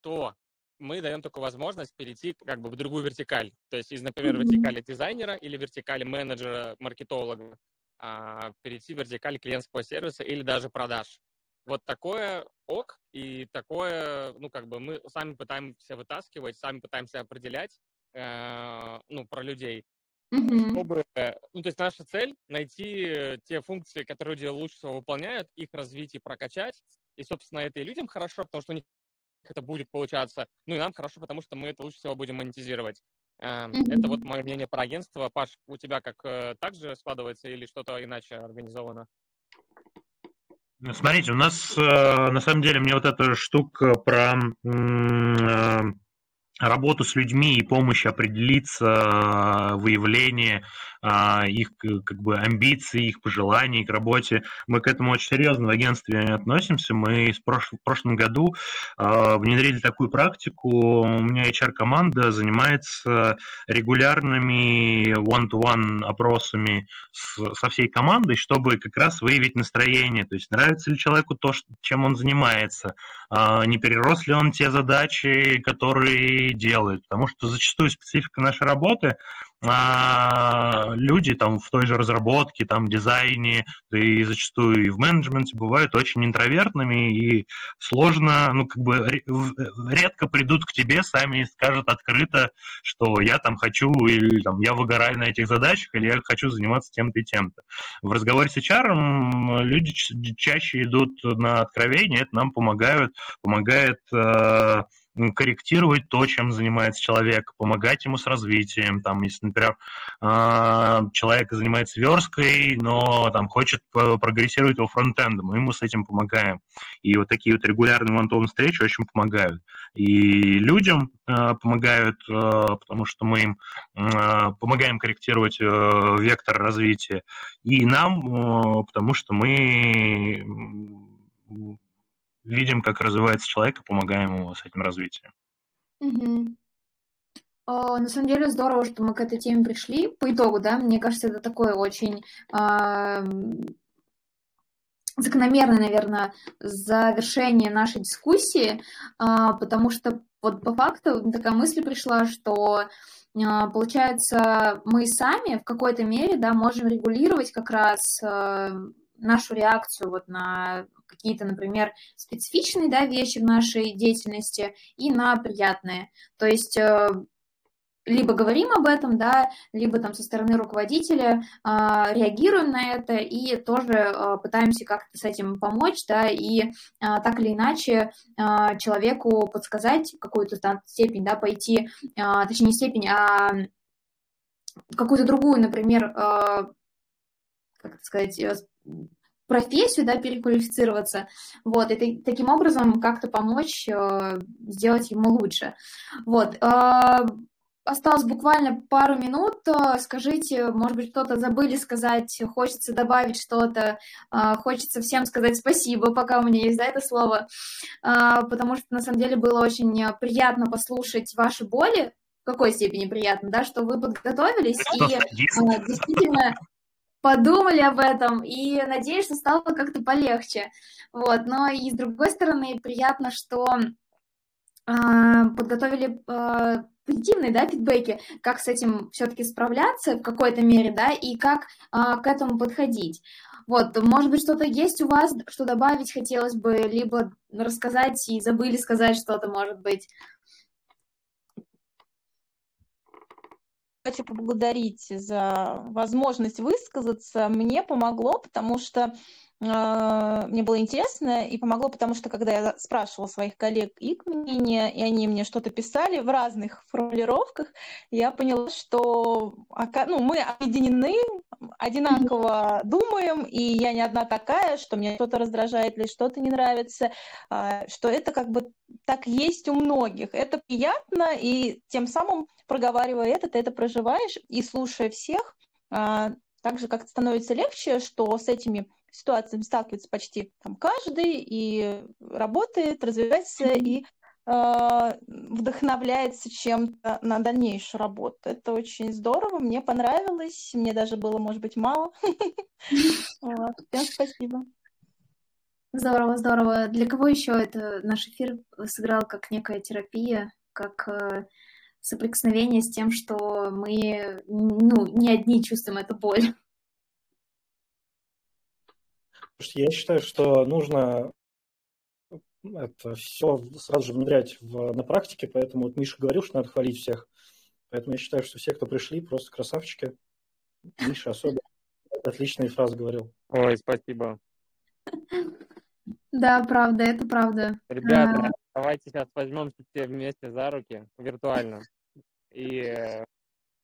то мы даем такую возможность перейти как бы в другую вертикаль. То есть из, например, вертикали дизайнера или вертикали менеджера, маркетолога а, перейти в вертикаль клиентского сервиса или даже продаж. Вот такое ок, и такое, ну, как бы мы сами пытаемся вытаскивать, сами пытаемся определять, э, ну, про людей, mm-hmm. чтобы, э, ну, то есть наша цель найти те функции, которые люди лучше всего выполняют, их развить и прокачать, и, собственно, это и людям хорошо, потому что у них это будет получаться, ну, и нам хорошо, потому что мы это лучше всего будем монетизировать. Mm-hmm. Это вот мое мнение про агентство. Паш, у тебя как э, так же складывается или что-то иначе организовано? Ну, смотрите, у нас э, на самом деле мне вот эта штука про работу с людьми и помощь определиться, выявление а, их как бы амбиций, их пожеланий к работе. Мы к этому очень серьезно в агентстве относимся. Мы в прошлом, году а, внедрили такую практику. У меня HR-команда занимается регулярными one-to-one опросами с, со всей командой, чтобы как раз выявить настроение. То есть нравится ли человеку то, чем он занимается, а, не перерос ли он те задачи, которые делает. Потому что зачастую специфика нашей работы а люди там в той же разработке, там дизайне, да и зачастую и в менеджменте бывают очень интровертными и сложно, ну как бы редко придут к тебе сами и скажут открыто, что я там хочу или там я выгораю на этих задачах или я хочу заниматься тем-то и тем-то. В разговоре с HR люди чаще идут на откровение, это нам помогают, помогает э, корректировать то, чем занимается человек, помогать ему с развитием. Там, если, например, а, человек занимается версткой, но там хочет прогрессировать его фронтендом, мы ему с этим помогаем. И вот такие вот регулярные вантовые встречи очень помогают. И людям а, помогают, а, потому что мы им помогаем корректировать вектор развития. И нам, потому что мы видим, как развивается человек и помогаем ему с этим развитием. Угу. О, на самом деле здорово, что мы к этой теме пришли. По итогу, да, мне кажется, это такое очень э, закономерное, наверное, завершение нашей дискуссии, э, потому что вот по факту такая мысль пришла, что получается, мы сами в какой-то мере, да, можем регулировать как раз нашу реакцию вот на какие-то, например, специфичные да, вещи в нашей деятельности и на приятные. То есть э, либо говорим об этом, да, либо там со стороны руководителя э, реагируем на это и тоже э, пытаемся как-то с этим помочь, да, и э, так или иначе э, человеку подсказать какую-то там степень, да, пойти, э, точнее не степень, а какую-то другую, например, э, как это сказать, профессию, да, переквалифицироваться, вот, и таким образом как-то помочь э, сделать ему лучше. Вот, э, осталось буквально пару минут, э, скажите, может быть, что-то забыли сказать, хочется добавить что-то, э, хочется всем сказать спасибо, пока у меня есть за это слово, э, потому что, на самом деле, было очень приятно послушать ваши боли, в какой степени приятно, да, что вы подготовились и э, действительно подумали об этом, и надеюсь, что стало как-то полегче. Вот. Но и с другой стороны, приятно, что э, подготовили э, позитивные, да, фидбэки, как с этим все-таки справляться в какой-то мере, да, и как а, к этому подходить. Вот, может быть, что-то есть у вас, что добавить хотелось бы, либо рассказать и забыли сказать что-то, может быть. Хочу поблагодарить за возможность высказаться. Мне помогло, потому что мне было интересно и помогло, потому что когда я спрашивала своих коллег их мнение, и они мне что-то писали в разных формулировках, я поняла, что ну, мы объединены, одинаково думаем, и я не одна такая, что мне что-то раздражает или что-то не нравится, а, что это как бы так есть у многих. Это приятно, и тем самым, проговаривая это, ты это проживаешь, и слушая всех, а, так же как становится легче, что с этими ситуациями сталкивается почти там каждый и работает, развивается и э, вдохновляется чем-то на дальнейшую работу. Это очень здорово, мне понравилось, мне даже было, может быть, мало. Всем спасибо. Здорово, здорово. Для кого еще это наш эфир сыграл как некая терапия, как э, соприкосновение с тем, что мы ну, не одни чувствуем эту боль? Я считаю, что нужно это все сразу же внедрять в, на практике, поэтому вот Миша говорил, что надо хвалить всех. Поэтому я считаю, что все, кто пришли, просто красавчики. Миша особенно отличные фразы говорил. Ой, спасибо. Да, правда, это правда. Ребята, а... давайте сейчас возьмемся все вместе за руки виртуально и э,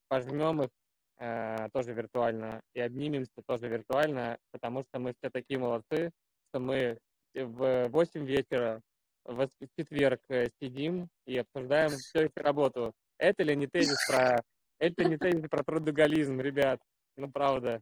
пожмем их э, тоже виртуально, и обнимемся тоже виртуально, потому что мы все такие молодцы, что мы в 8 вечера в четверг э, сидим и обсуждаем всю их работу. Это ли не тезис про... Это не тезис про трудоголизм, ребят. Ну, правда.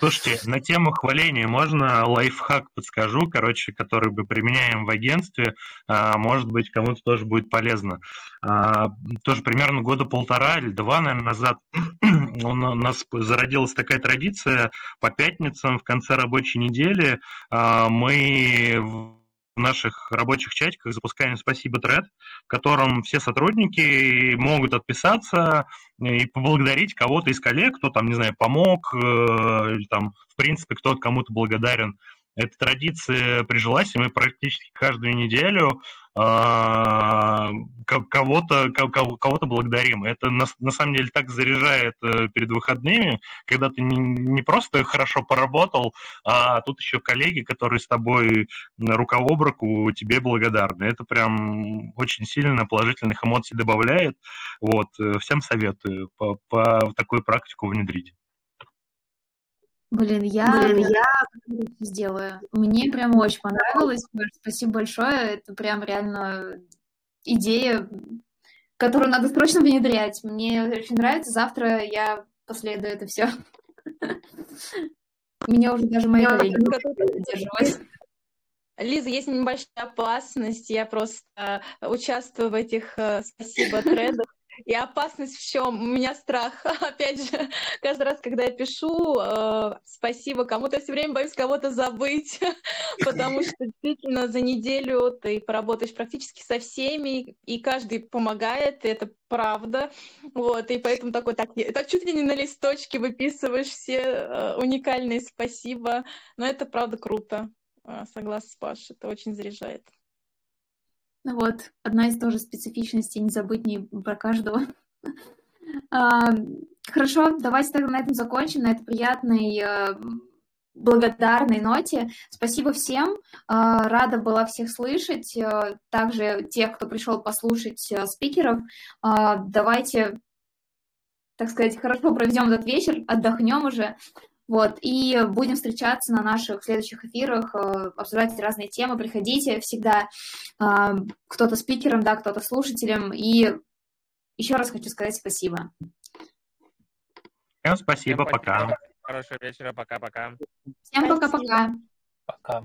Слушайте, на тему хваления можно лайфхак подскажу, короче, который бы применяем в агентстве, а, может быть, кому-то тоже будет полезно. А, тоже примерно года полтора или два, наверное, назад у нас зародилась такая традиция по пятницам в конце рабочей недели а, мы наших рабочих чатиках запускаем «Спасибо тред», в котором все сотрудники могут отписаться и поблагодарить кого-то из коллег, кто там, не знаю, помог, э, или там, в принципе, кто кому-то благодарен. Эта традиция прижилась, и мы практически каждую неделю а, кого-то кого-то благодарим. Это на, на самом деле так заряжает э, перед выходными, когда ты не, не просто хорошо поработал, а тут еще коллеги, которые с тобой рука об руку тебе благодарны. Это прям очень сильно положительных эмоций добавляет. Вот. Э, всем советую по, по такую практику внедрить. Блин, я, Блин, я сделаю. Мне прям очень понравилось. Спасибо большое. Это прям реально идея, которую надо срочно внедрять. Мне очень нравится. Завтра я последую это все. Меня уже даже мои коллеги поддерживают. Лиза, есть небольшая опасность. Я просто участвую в этих э, спасибо тредах. И опасность в чем? У меня страх. Опять же, каждый раз, когда я пишу э, спасибо кому-то, я все время боюсь кого-то забыть, потому что действительно за неделю ты поработаешь практически со всеми, и каждый помогает, и это правда. Вот, и поэтому такой, так, так чуть ли не на листочке выписываешь все э, уникальные спасибо. Но это правда круто. Э, согласна с Пашей, это очень заряжает. Ну вот, одна из тоже специфичностей, не забыть не про каждого. Хорошо, давайте тогда на этом закончим, на этой приятной, э, благодарной ноте. Спасибо всем, а, рада была всех слышать, э, также тех, кто пришел послушать э, спикеров. Давайте, так сказать, хорошо проведем этот вечер, отдохнем уже. Вот, и будем встречаться на наших следующих эфирах, э, обсуждать разные темы. Приходите всегда, э, кто-то спикером, да, кто-то слушателем. И еще раз хочу сказать спасибо. Всем спасибо, Всем пока. Хорошего вечера, пока-пока. Всем пока-пока. Пока.